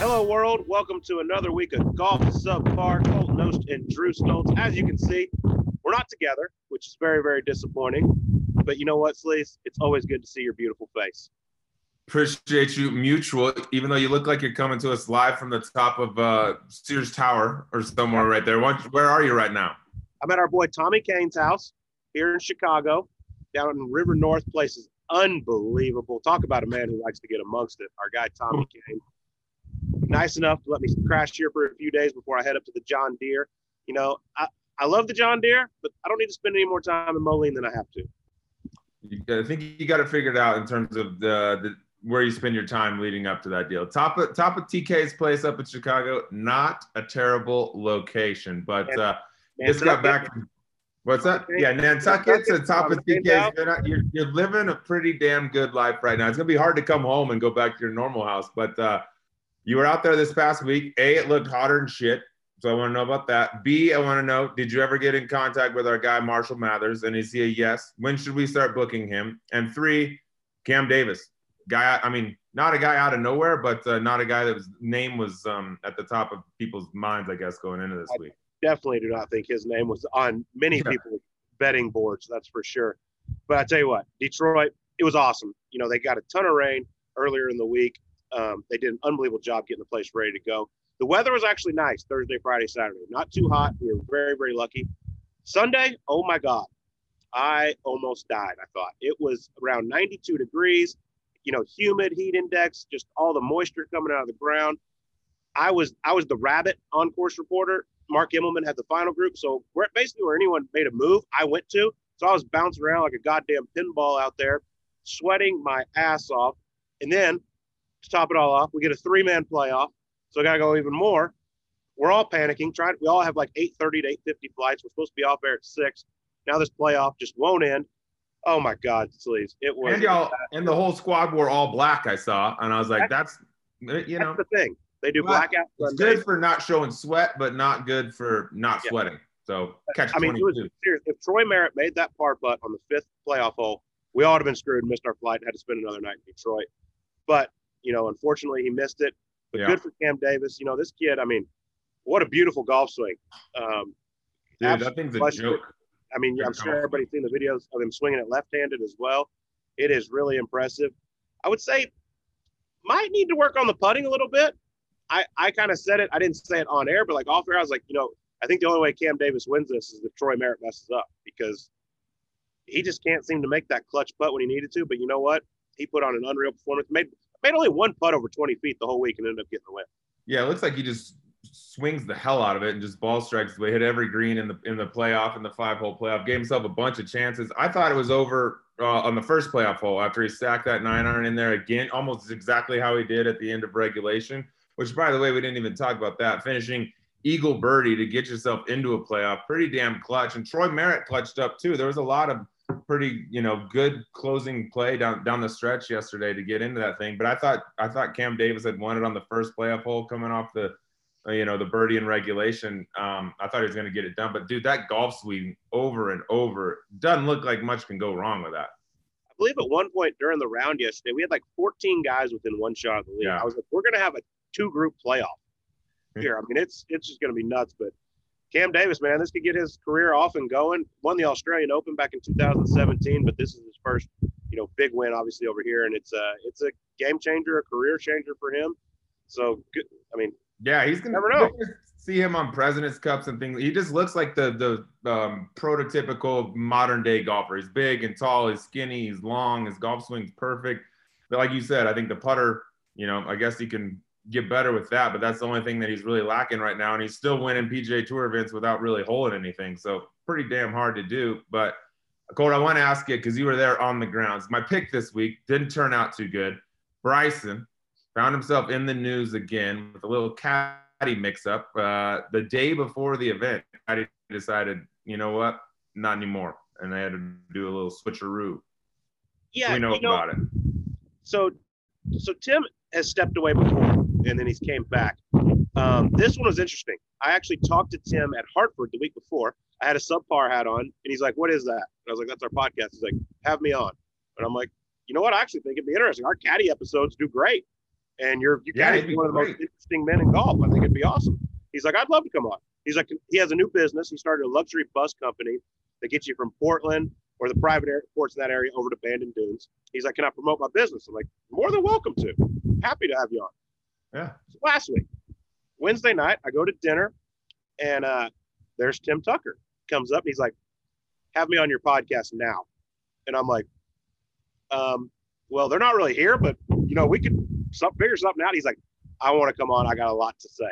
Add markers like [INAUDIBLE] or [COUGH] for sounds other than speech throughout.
Hello, world. Welcome to another week of Golf Subpar. Colt Knost and Drew Stoltz. As you can see, we're not together, which is very, very disappointing. But you know what, Sleaze? It's always good to see your beautiful face. Appreciate you, mutual. Even though you look like you're coming to us live from the top of uh, Sears Tower or somewhere right there. Where are you right now? I'm at our boy Tommy Kane's house here in Chicago, down in River North. Place is unbelievable. Talk about a man who likes to get amongst it. Our guy Tommy Kane nice enough to let me crash here for a few days before I head up to the John Deere. You know, I, I love the John Deere, but I don't need to spend any more time in Moline than I have to. I think you got to figure it out in terms of the, the where you spend your time leading up to that deal. Top of top of TK's place up in Chicago, not a terrible location, but uh, just got back. What's that? Yeah, Nantucket's the top of TK's. You're, you're living a pretty damn good life right now. It's gonna be hard to come home and go back to your normal house, but uh, you were out there this past week. A, it looked hotter than shit. So I want to know about that. B, I want to know, did you ever get in contact with our guy Marshall Mathers? And is he a yes? When should we start booking him? And three, Cam Davis, guy. I mean, not a guy out of nowhere, but uh, not a guy that was name was um, at the top of people's minds, I guess, going into this I week. Definitely do not think his name was on many yeah. people's betting boards. That's for sure. But I tell you what, Detroit, it was awesome. You know, they got a ton of rain earlier in the week. Um, they did an unbelievable job getting the place ready to go. The weather was actually nice Thursday, Friday, Saturday. Not too hot. We were very, very lucky. Sunday, oh my God, I almost died. I thought it was around 92 degrees, you know, humid heat index, just all the moisture coming out of the ground. I was I was the rabbit on course reporter. Mark Immelman had the final group, so basically where anyone made a move, I went to. So I was bouncing around like a goddamn pinball out there, sweating my ass off. And then to top it all off, we get a three man playoff. So I got to go even more. We're all panicking. Trying, we all have like 8:30 to 8:50 flights. We're supposed to be off there at six. Now this playoff just won't end. Oh my God, please! It was. And y'all, and the whole squad wore all black. I saw, and I was like, that's, that's eh, you know, that's the thing. They do blackout. It's good for not showing sweat, but not good for not yeah. sweating. So catch. I mean, it was serious. If Troy Merritt made that par putt on the fifth playoff hole, we all would have been screwed, missed our flight, had to spend another night in Detroit. But you know, unfortunately, he missed it. But yeah. good for Cam Davis. You know, this kid. I mean, what a beautiful golf swing. Um, Dude, that thing's a joke. I mean, I'm sure everybody's seen the videos of him swinging it left-handed as well. It is really impressive. I would say might need to work on the putting a little bit. I, I kind of said it. I didn't say it on air, but like off air, I was like, you know, I think the only way Cam Davis wins this is if Troy Merritt messes up because he just can't seem to make that clutch putt when he needed to. But you know what? He put on an unreal performance. Made made only one putt over 20 feet the whole week and ended up getting win. Yeah, it looks like he just swings the hell out of it and just ball strikes. We hit every green in the in the playoff in the five hole playoff. Gave himself a bunch of chances. I thought it was over uh, on the first playoff hole after he stacked that nine iron in there again, almost exactly how he did at the end of regulation. Which, by the way, we didn't even talk about that. Finishing eagle birdie to get yourself into a playoff, pretty damn clutch. And Troy Merritt clutched up too. There was a lot of pretty, you know, good closing play down down the stretch yesterday to get into that thing. But I thought I thought Cam Davis had won it on the first playoff hole coming off the, uh, you know, the birdie in regulation. Um, I thought he was going to get it done. But dude, that golf swing over and over doesn't look like much can go wrong with that. I believe at one point during the round yesterday, we had like 14 guys within one shot of the lead. Yeah. I was like, we're going to have a two group playoff here. I mean, it's it's just going to be nuts. But Cam Davis, man, this could get his career off and going. Won the Australian Open back in 2017, but this is his first, you know, big win, obviously over here, and it's a it's a game changer, a career changer for him. So, good. I mean, yeah, he's gonna never know. See him on Presidents Cups and things. He just looks like the the um, prototypical modern day golfer. He's big and tall. He's skinny. He's long. His golf swing's perfect. But like you said, I think the putter. You know, I guess he can get better with that. But that's the only thing that he's really lacking right now. And he's still winning PGA Tour events without really holding anything. So pretty damn hard to do. But Colt, I want to ask you because you were there on the grounds. My pick this week didn't turn out too good. Bryson found himself in the news again with a little caddy mix-up uh, the day before the event. I decided, you know what, not anymore, and I had to do a little switcheroo. Yeah, we know, you know about it. So, so Tim has stepped away before and then he's came back. Um, this one was interesting. I actually talked to Tim at Hartford the week before. I had a subpar hat on, and he's like, "What is that?" And I was like, "That's our podcast." He's like, "Have me on," and I'm like, "You know what? I actually think it'd be interesting. Our caddy episodes do great." and you're you Yeah, caddy it'd one of the most interesting men in golf. I think it'd be awesome. He's like, I'd love to come on. He's like, he has a new business. He started a luxury bus company that gets you from Portland or the private airports in that area over to Bandon Dunes. He's like, can I promote my business? I'm like, more than welcome to. Happy to have you on. Yeah. Last week, Wednesday night, I go to dinner, and uh, there's Tim Tucker comes up and he's like, "Have me on your podcast now," and I'm like, um, "Well, they're not really here, but you know, we could some, figure something out." He's like, "I want to come on. I got a lot to say,"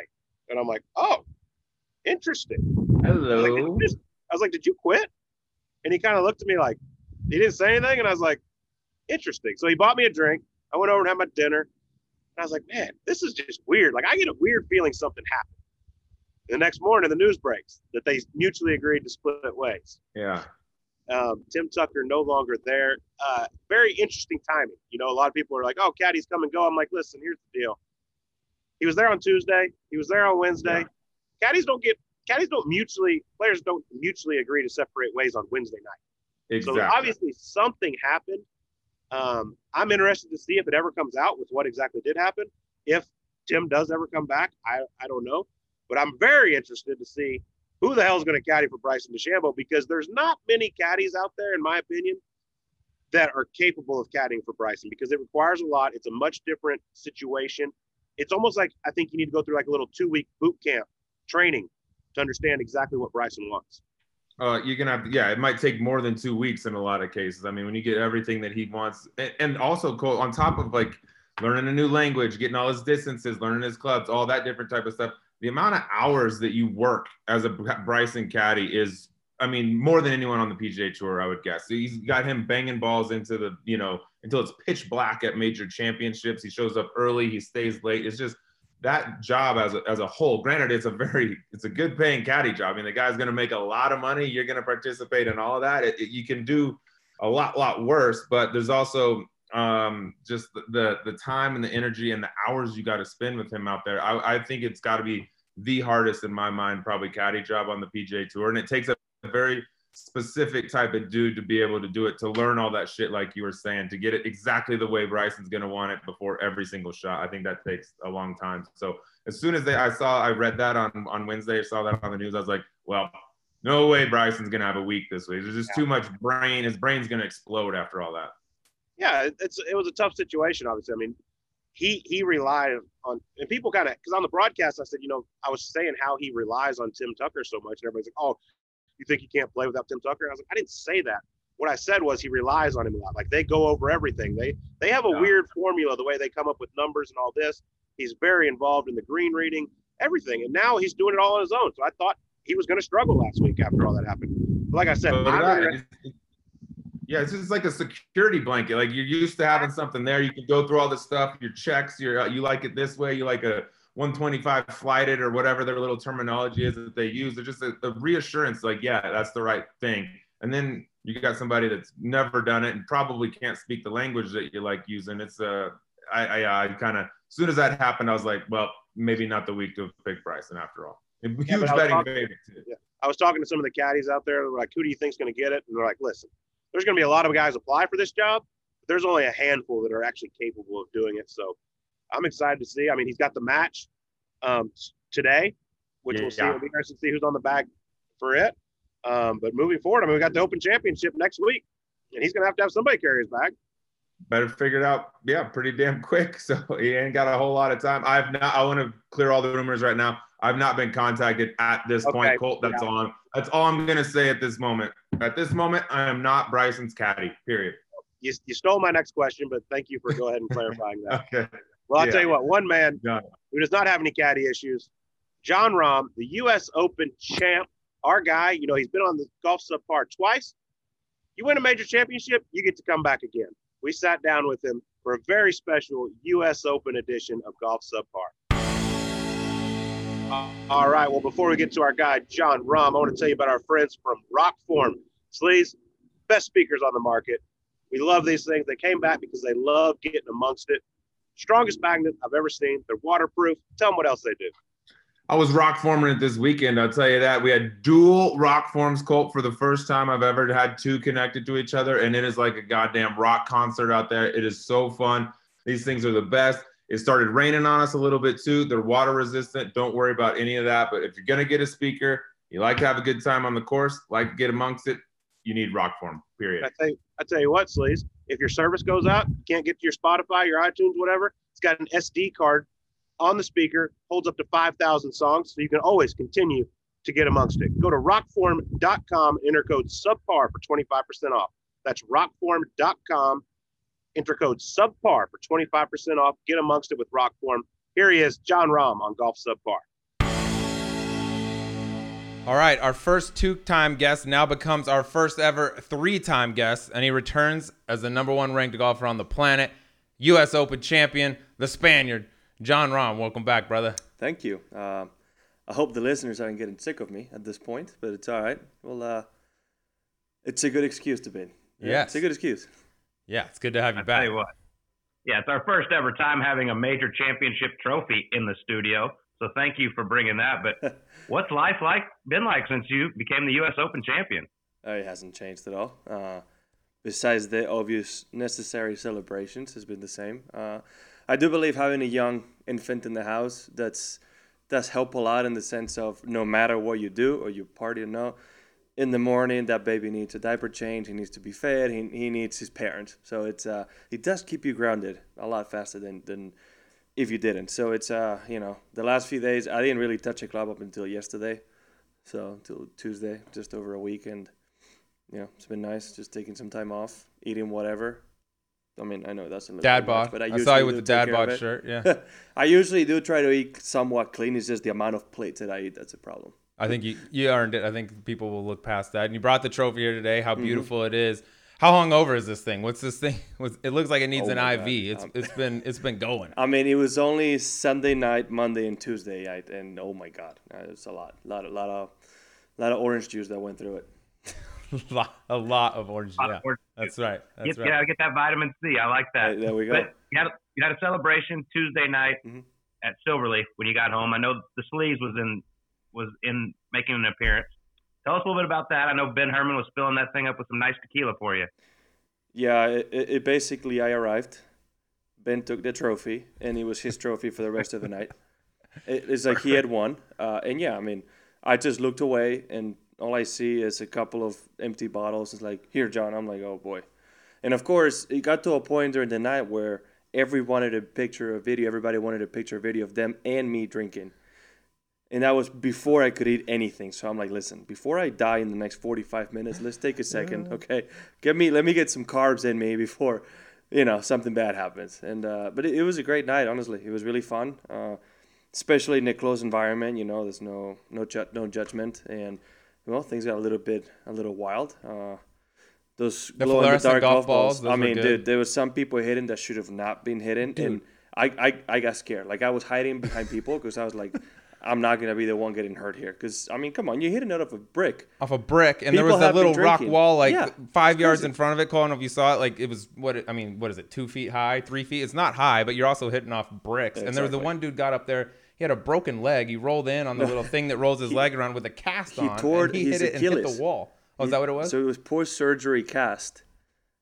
and I'm like, "Oh, interesting." I was like, Hello. "Did you- I was like, "Did you quit?" And he kind of looked at me like he didn't say anything, and I was like, "Interesting." So he bought me a drink. I went over and had my dinner. And I was like, man, this is just weird. Like I get a weird feeling something happened. The next morning, the news breaks that they mutually agreed to split ways. Yeah. Um, Tim Tucker no longer there. Uh, very interesting timing. You know, a lot of people are like, "Oh, Caddy's come and go." I'm like, listen, here's the deal. He was there on Tuesday. He was there on Wednesday. Caddies don't get caddies don't mutually players don't mutually agree to separate ways on Wednesday night. Exactly. So obviously something happened. Um, I'm interested to see if it ever comes out with what exactly did happen. If Tim does ever come back, I, I don't know. But I'm very interested to see who the hell is going to caddy for Bryson DeChambeau because there's not many caddies out there, in my opinion, that are capable of caddying for Bryson because it requires a lot. It's a much different situation. It's almost like I think you need to go through like a little two week boot camp training to understand exactly what Bryson wants. Uh, you're gonna have to, yeah, it might take more than two weeks in a lot of cases. I mean, when you get everything that he wants, and, and also Cole, on top of like learning a new language, getting all his distances, learning his clubs, all that different type of stuff. The amount of hours that you work as a Bryson caddy is, I mean, more than anyone on the PGA Tour, I would guess. So he's got him banging balls into the, you know, until it's pitch black at major championships. He shows up early, he stays late. It's just that job as a, as a whole, granted, it's a very, it's a good paying caddy job. I mean, the guy's going to make a lot of money. You're going to participate in all of that. It, it- you can do a lot, lot worse, but there's also um, just the, the, the time and the energy and the hours you got to spend with him out there. I, I think it's got to be the hardest in my mind, probably caddy job on the PGA tour. And it takes a very specific type of dude to be able to do it, to learn all that shit, like you were saying, to get it exactly the way Bryson's to want it before every single shot. I think that takes a long time. So as soon as they, I saw, I read that on, on Wednesday, saw that on the news. I was like, well, no way Bryson's to have a week this week. There's just too much brain. His brain's to explode after all that. yeah, it's it was a tough situation. Obviously, I mean, he he relied on and people kind of because on the broadcast I said, you know, I was saying how he relies on Tim Tucker so much, and everybody's like, oh, you think he can't play without Tim Tucker? I was like, I didn't say that. What I said was he relies on him a lot. Like they go over everything. They they have a Yeah. weird formula the way they come up with numbers and all this. He's very involved in the green reading, everything, and now he's doing it all on his own. So I thought he was going to struggle last week after all that happened. But like I said, I. yeah, it's just like a security blanket. Like you're used to having something there. You can go through all this stuff, your checks, your uh, you like it this way, you like a 125 flighted or whatever their little terminology is that they use. They're just a, a reassurance, like, yeah, that's the right thing. And then you got somebody that's never done it and probably can't speak the language that you like using. It's uh, I I, I kind of as soon as that happened, I was like, well, maybe not the week to pick Bryson after all. A [LAUGHS] Huge but I was betting talking- favorite too. I was talking to some of the caddies out there. They're like, who do you think's going to get it? And they're like, listen, there's going to be a lot of guys apply for this job. But there's only a handful that are actually capable of doing it. So I'm excited to see. I mean, he's got the match um, today, which we'll see. Yeah. It'll be interesting to see who's on the bag for it. Um, but moving forward, I mean, we got the Open Championship next week, and he's going to have to have somebody carry his bag. better figure it out yeah pretty damn [LAUGHS] quick so he ain't got a whole lot of time i've not i want to clear all the rumors right now i've not been contacted at this Okay. point colt that's all I'm, that's all i'm gonna say at this moment at this moment i am not bryson's caddy period You, you stole my next question, but thank you for go ahead and clarifying that. [LAUGHS] okay Well, I'll Yeah. tell you what, one man Done. who does not have any caddy issues, Jon Rahm, the U.S. Open champ, our guy. You know, he's been on the golf subpar twice. You win a major championship, you get to come back again. We sat down with him for a very special U.S. Open edition of Golf Subpar. Uh, All right. Well, before we get to our guy, Jon Rahm, I want to tell you about our friends from Rockform. Sleaze, best speakers on the market. We love these things. They came back because they love getting amongst it. Strongest magnet I've ever seen. They're waterproof. Tell them what else they do. i was rock forming it this weekend i'll tell you that we had dual rock forms colt for the first time i've ever had two connected to each other and it is like a goddamn rock concert out there it is so fun these things are the best It started raining on us a little bit too. They're water resistant. Don't worry about any of that. But if you're gonna get a speaker, you like to have a good time on the course, like to get amongst it, you need rock form. Period. I tell you, I tell you what, Sleaze, if your service goes out, you can't get to your Spotify, your iTunes, whatever, it's got an SD card on the speaker, holds up to 5,000 songs, so you can always continue to get amongst it. Go to rockform.com, enter code subpar for 25% off. That's rockform.com, enter code subpar for 25% off. Get amongst it with Rockform. Here he is, Jon Rahm on Golf Subpar. All right, our first two-time guest now becomes our first ever three-time guest, and he returns as the number one ranked golfer on the planet, U.S. Open champion, the Spaniard, Jon Rahm. Welcome back, brother. Thank you. Uh, I hope the listeners aren't getting sick of me at this point, but it's all right. Well, uh, it's a good excuse to be. Yeah, yes. it's a good excuse. Yeah, it's good to have you I'll back. Tell you what. Yeah, it's our first ever time having a major championship trophy in the studio. So thank you for bringing that. But [LAUGHS] what's life like been like since you became the U.S. Open champion? Oh, it hasn't changed at all. Uh, besides the obvious necessary celebrations, has been the same. Uh, I do believe having a young infant in the house that's does help a lot in the sense of no matter what you do or you party or no, in the morning that baby needs a diaper change. He needs to be fed. He, he needs his parents. So it's uh, it does keep you grounded a lot faster than than if you didn't. So it's uh, you know, the last few days I didn't really touch a club up until yesterday. So until Tuesday, just over a week, and you know, it's been nice just taking some time off, eating whatever. I mean, I know that's a little dad bod. but I, I, saw you with the dad bod shirt. Yeah, [LAUGHS] I usually do try to eat somewhat clean. It's just the amount of plates that I eat that's a problem. I think you you earned it. I think people will look past that. And you brought the trophy here today. Mm-hmm. How beautiful it is. How hungover is this thing? What's this thing? [LAUGHS] What's- It looks like it needs Oh an IV. God. It's Um, it's been it's been going. I mean, it was only Sunday night, Monday, and Tuesday, I, and oh my God, it's a lot, lot, lot of, lot of orange juice that went through it. [LAUGHS] lot, a lot of orange. A lot Yeah, of orange that's right. That's Get, right. gotta get that vitamin C. I like that. There- there we go. But you had a, you had a celebration Tuesday night Mhm. at Silverleaf when you got home. I know the Sleaze was in was in making an appearance. Tell us a little bit about that. I know Ben Herman was filling that thing up with some nice tequila for you. Yeah, it, it basically I arrived. Ben took the trophy, and it was his trophy for the rest of the night. [LAUGHS] It, it's like he had won, uh, and yeah, I mean, I just looked away, and all I see is a couple of empty bottles. It's like, here, John. I'm like, oh boy, and of course, it got to a point during the night where everyone wanted a picture, a video. Everybody wanted a picture, a video of them and me drinking. And that was before I could eat anything. So I'm like, listen, before I die in the next 45 minutes, let's take a second, okay? Get me, let me get some carbs in me before, you know, something bad happens. And uh, but it, it was a great night, honestly. It was really fun, uh, especially in a closed environment. You know, there's no no ju- no judgment, and well, things got a little bit a little wild. Uh, those The glow in the dark golf golf balls. balls, those I were mean, good. dude, there was some people hidden that should have not been hidden, and I, I I got scared. Like I was hiding behind people because I was like, I'm not gonna be the one getting hurt here. Because I mean, come on, you hit it out of a brick. Off a brick, and there was that little rock wall like Yeah, five yards in front of it. Cole, I don't know if you saw it. Like it was what I mean, what is it? Two feet high, three feet? It's not high, but you're also hitting off bricks. And there was the one dude got up there. He had a broken leg. He rolled in on the little [LAUGHS] thing that rolls his leg around with a cast he on. tore and he hit it and hit the wall. Oh, is that what it was? So it was post surgery cast.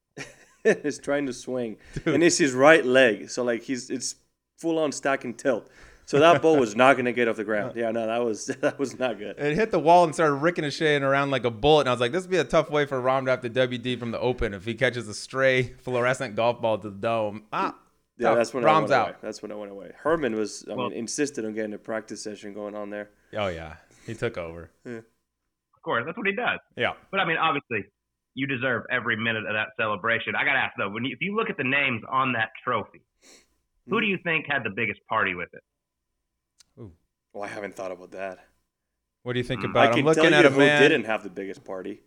[LAUGHS] he's trying to swing, and it's his right leg. So like he's it's full on stack and tilt. So that ball was [LAUGHS] not gonna get off the ground. Yeah, no, that was [LAUGHS] that was not good. it hit the wall and started ricocheting around like a bullet. And I was like, this would be a tough way for Rahm to have to WD from the open if he catches a stray [LAUGHS] fluorescent golf ball to the dome. Ah, Yeah, tough. that's when Rahm's I went out. away. That's when I went away. Herman was, I Well- mean, insisted on getting a practice session going on there. Oh yeah, he took over. Of course, that's what he does. Yeah. But I mean, obviously, you deserve every minute of that celebration. I got to ask though, when you, if you look at the names on that trophy, who do you think had the biggest party with it? Oh, I haven't thought about that. What do you think Mm. about? I it? can I'm looking tell at you a who man. didn't have the biggest party.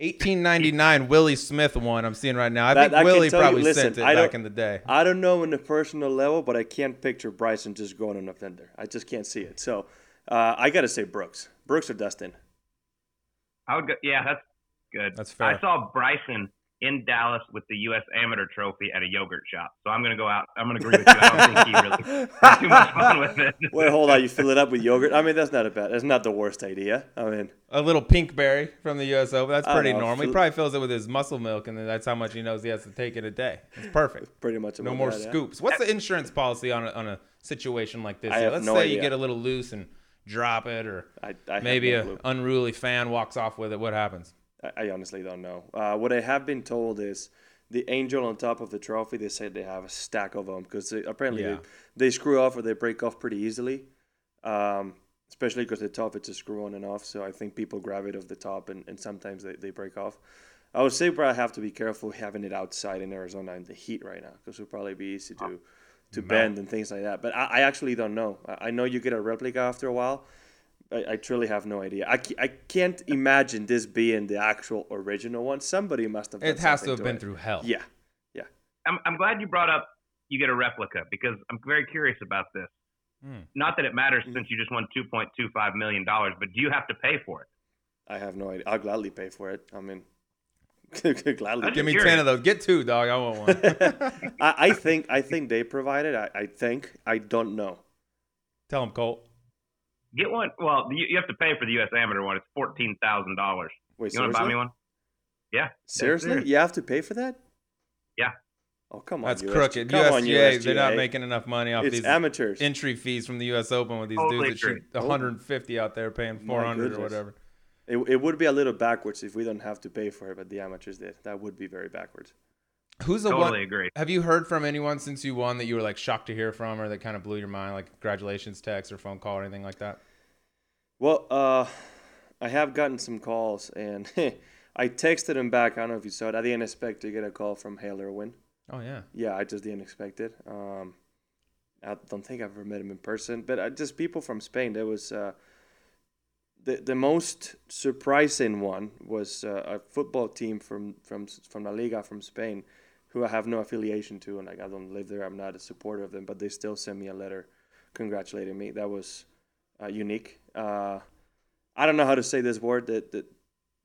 1899 Willie Smith won. I'm seeing right now. I That- think I can Willie tell you- probably listen, sent it I back don't- in the day. I don't know on a personal level, but I can't picture Bryson just going on a fender. I just can't see it. So uh, I got to say Brooks. Brooks or Dustin. I would go. Yeah, that's good. That's fair. I saw Bryson in Dallas with the U.S. Amateur Trophy at a yogurt shop. So I'm going to go out. I'm going to agree with you. I don't think he really [LAUGHS] had too much fun with it. Wait, hold on. You fill it up with yogurt? I mean, that's not a bad. That's not the worst idea. I mean, A little Pinkberry from the U.S. Open. That's pretty know, normal. He probably fills it with his muscle milk, and then that's how much he knows he has to take in a day. It's perfect. pretty much. No more that, yeah. scoops. What's the insurance policy on a, on a situation like this? I have Let's no say you get a little loose and drop it, or I, I maybe no a clue. unruly fan walks off with it. What happens? I, I honestly don't know. Uh, what I have been told is the angel on top of the trophy. They said they have a stack of them because apparently Yeah. they, they screw off or they break off pretty easily. Um, especially because the top it's a screw on and off. So I think people grab it off the top and, and sometimes they, they break off. I would say probably have to be careful having it outside in Arizona in the heat right now because it would probably be easy to to bend and things like that. But I, I actually don't know. I, I know you get a replica after a while. I, I truly have no idea. I, I can't imagine this being the actual original one. Somebody must have. Done It has to something have been it. through hell. Yeah, yeah. I'm, I'm glad you brought up you get a replica because I'm very curious about this. Hmm. Not that it matters since you just won 2.25 million dollars, but do you have to pay for it? I have no idea. I'll gladly pay for it. I mean, [LAUGHS] gladly. Give me Curious. ten of those. Get two, dog. I want one. [LAUGHS] I, I think I think they provided. I, I think I don't know. Tell him, Colt. Get one. Well, you, you have to pay for the U.S. Amateur one. It's fourteen thousand dollars. Wait, You want to buy seriously? me one? Yeah. Seriously, serious. you have to pay for that? Yeah. Oh come on, That's USG. crooked. Come on, USGA, they're not making enough money off It's these amateurs. entry fees from the U.S. Open with these Totally dudes that shoot 150 out there paying 400 or whatever. It, it would be a little backwards if we don't have to pay for it, but the amateurs did. That would be very backwards. Who's the Totally one? agree. Have you heard from anyone since you won that you were like shocked to hear from, or that kind of blew your mind, like congratulations text or phone call or anything like that? Well, uh, I have gotten some calls, and [LAUGHS] I texted him back. I don't know if you saw it. I didn't expect to get a call from Hale Irwin. Oh yeah. Yeah, I just didn't expect it. Um, I don't think I've ever met him in person, but I, just people from Spain. There was uh, the the most surprising one was uh, a football team from from from La Liga from Spain, who I have no affiliation to, and like I don't live there. I'm not a supporter of them, but they still sent me a letter congratulating me. That was uh, unique. Uh, I don't know how to say this word. That the,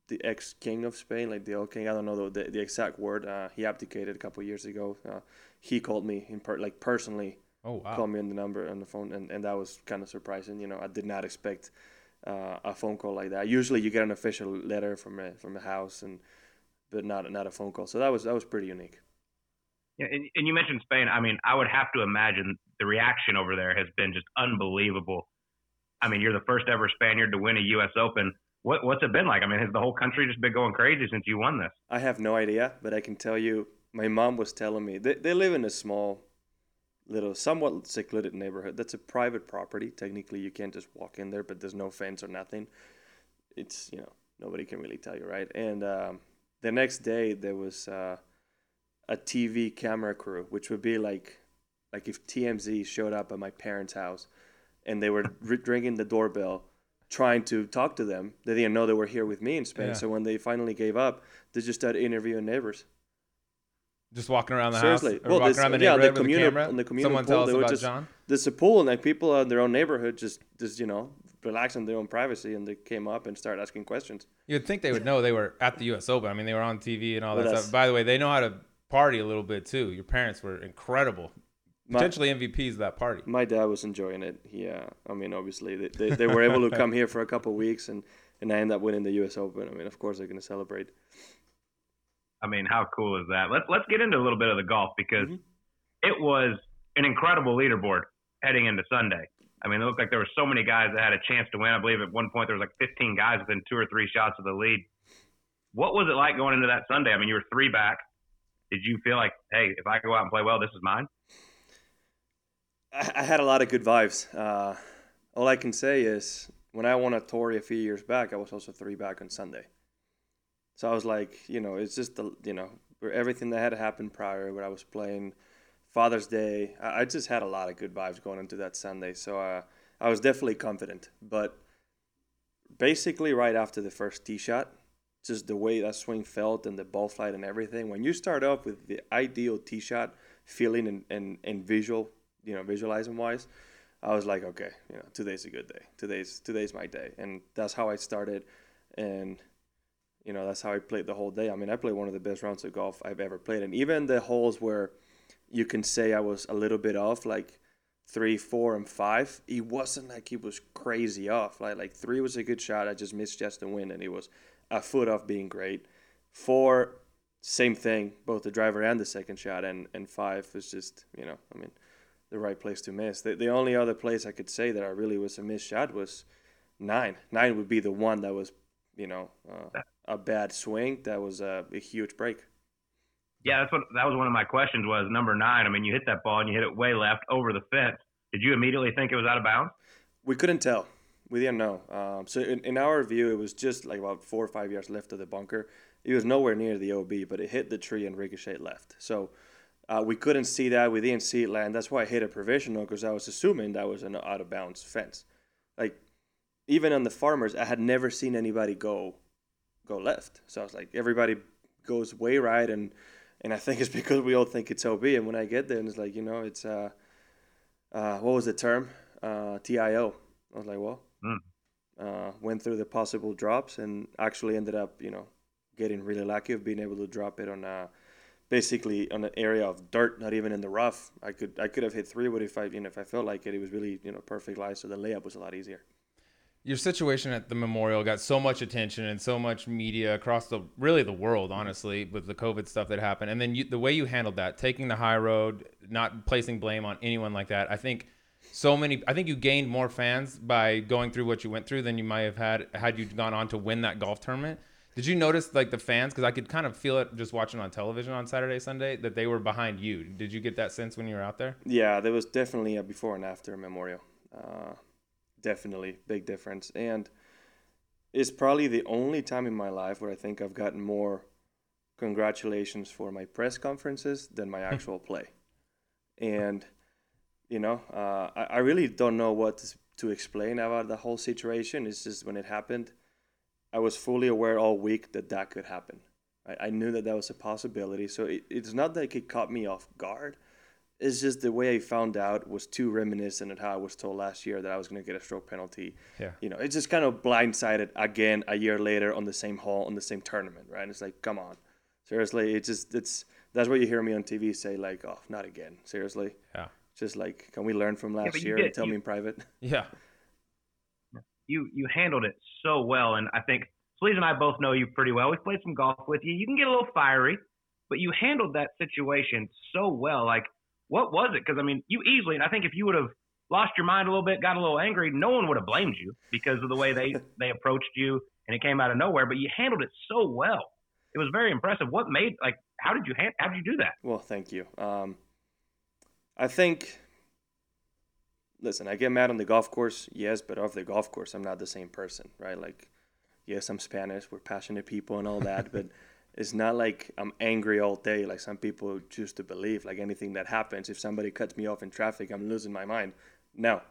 the ex king of Spain, like the old king. I don't know the the, the exact word. Uh, he abdicated a couple of years ago. Uh, he called me in per- like personally Oh wow. called me on the number on the phone, and, and that was kind of surprising. You know, I did not expect uh, a phone call like that. Usually, you get an official letter from a from a house, and but not not a phone call. So that was that was pretty unique. And, and you mentioned Spain. I mean, I would have to imagine the reaction over there has been just unbelievable. I mean, you're the first ever Spaniard to win a U.S. Open. What, what's it been like? I mean, has the whole country just been going crazy since you won this? I have no idea, but I can tell you, my mom was telling me they, they live in a small, little, somewhat secluded neighborhood. That's a private property. Technically, you can't just walk in there, but there's no fence or nothing. It's you know nobody can really tell you, right? And um, the next day there was uh, a TV camera crew, which would be like like if TMZ showed up at my parents' house and they were [LAUGHS] ringing the doorbell trying to talk to them. They didn't know they were here with me in Spain. Yeah. So when they finally gave up, they just started interviewing neighbors. Just walking around the Seriously. house, or Well, walking this- around the yeah, the neighborhood with a communal- camera. on the communal Someone pool, tell us they would about just- John. There's a pool and like people in their own neighborhood just just you know relax in their own privacy and they came up and started asking questions. You'd think they would know they were at the U.S. Open. I mean, they were on TV and all that stuff. By the way, they know how to party a little bit too. Your parents were incredible, My, potentially MVPs of that party. my dad was enjoying it. Yeah, I mean obviously they, they, they were able to [LAUGHS] come here for a couple of weeks and and I ended up winning the U.S. Open. I mean of course they're gonna celebrate. I mean, how cool is that? Let's let's get into a little bit of the golf because Mhm. it was an incredible leaderboard heading into Sunday. I mean, it looked like there were so many guys that had a chance to win. I believe at one point there was like 15 guys within two or three shots of the lead. What was it like going into that Sunday? I mean, you were three back. Did you feel like, hey, if I go out and play well, this is mine? I, I had a lot of good vibes. Uh, all I can say is when I won a Torrey a few years back, I was also three back on Sunday. So I was like, you know, it's just the you know everything that had happened prior where I was playing Father's Day. I, I just had a lot of good vibes going into that Sunday. So uh, I was definitely confident. But basically, right after the first tee shot, just the way that swing felt and the ball flight and everything. When you start off with the ideal tee shot feeling and, and, and visual, you know, visualizing wise, I was like, okay, you know, today's a good day. Today's today's my day, and that's how I started. And you know, that's how I played the whole day. I mean, I played one of the best rounds of golf I've ever played, and even the holes where you can say I was a little bit off, like three, four, and five, it wasn't like he was crazy off. Like like three was a good shot. I just missed just the win, and he was a foot off being great. Four, same thing, both the driver and the second shot, and and five was just you know, I mean, the right place to miss. The the only other place I could say that I really was a missed shot was nine. Nine would be the one that was you know uh, a bad swing. That was a, a huge break. Yeah, that's what that was one of my questions was number nine. I mean, you hit that ball and you hit it way left over the fence. Did you immediately think it was out of bounds? We couldn't tell. We didn't know. Um, so in, in our view, it was just like about four or five yards left of the bunker. It was nowhere near the OB, but it hit the tree and ricocheted left. So uh, we couldn't see that. We didn't see it land. That's why I hit a provisional because I was assuming that was an out of bounds fence. Like even on the farmers, I had never seen anybody go go left. So I was like, everybody goes way right, and and I think it's [LAUGHS] because we all think it's OB. And when I get there, and it's like, you know, it's uh, uh what was the term? Uh, TIO. I was like, well, mm. uh, went through the possible drops and actually ended up, you know, getting really lucky of being able to drop it on uh basically on an area of dirt, not even in the rough. I could I could have hit three, but if I you know if I felt like it, it was really you know perfect lie. So the layup was a lot easier your situation at the memorial got so much attention and so much media across the really the world honestly with the covid stuff that happened and then you, the way you handled that taking the high road not placing blame on anyone like that i think so many i think you gained more fans by going through what you went through than you might have had had you gone on to win that golf tournament. Did you notice like the fans? Because i could kind of feel it just watching on television on saturday sunday that they were behind you. Did you get that sense when you were out there? Yeah there was definitely a before and after memorial. Uh definitely big difference. And it's probably the only time in my life where i think i've gotten more congratulations for my press conferences than my [LAUGHS] actual play. And you know uh, I, I really don't know what to, to explain about the whole situation it's just when it happened i was fully aware all week that that could happen i, I knew that that was a possibility so it, it's not that it caught me off guard it's just the way I found out was too reminiscent of how I was told last year that I was going to get a stroke penalty. Yeah. You know, it's just kind of blindsided again a year later on the same hall, on the same tournament, right? And it's like, come on, seriously. It's just it's that's what you hear me on TV say like, oh, not again, seriously. Yeah. Just like, can we learn from last yeah, year did, and tell you, me in private? [LAUGHS] Yeah. You you handled it so well, and I think Sleaze and I both know you pretty well. We've played some golf with you. You can get a little fiery, but you handled that situation so well. Like what was it? Because I mean, you easily, and I think if you would have lost your mind a little bit, got a little angry, no one would have blamed you because of the way they [LAUGHS] they approached you, and it came out of nowhere. But you handled it so well. It was very impressive. What made like how did you how did you do that? Well, thank you. Um, I think. Listen, I get mad on the golf course, yes, but off the golf course, I'm not the same person, right? Like, yes, I'm Spanish, we're passionate people and all that, but [LAUGHS] it's not like I'm angry all day like some people choose to believe. Like anything that happens, if somebody cuts me off in traffic, I'm losing my mind. No,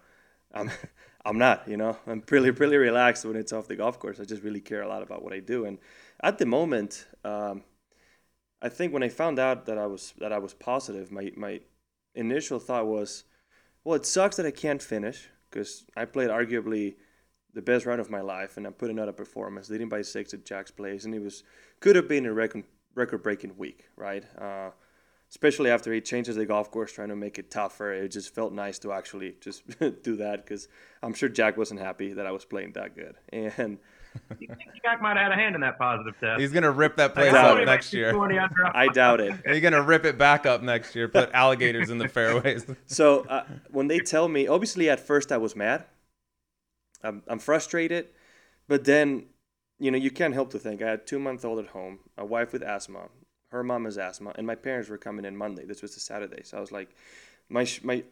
I'm [LAUGHS] I'm not. You know, I'm pretty pretty relaxed when it's off the golf course. I just really care a lot about what I do. And at the moment, um, I think when I found out that I was that I was positive, my my initial thought was, well, it sucks that I can't finish because I played arguably the best round of my life, and I put another performance, leading by six at Jack's Place, and it was could have been a record record breaking week, right? Uh, especially after he changes the golf course, trying to make it tougher. It just felt nice to actually just [LAUGHS] do that because I'm sure Jack wasn't happy that I was playing that good, and. Jack might have had a hand in that positive test. He's gonna rip that place up it. next year. [LAUGHS] I doubt it. He's gonna rip it back up next year. Put [LAUGHS] alligators in the fairways. So uh, when they tell me, obviously at first I was mad I'm, I'm frustrated, but then, you know, you can't help to think I had two month old at home, a wife with asthma, her mom has asthma, and my parents were coming in Monday. This was a Saturday, so I was like, my my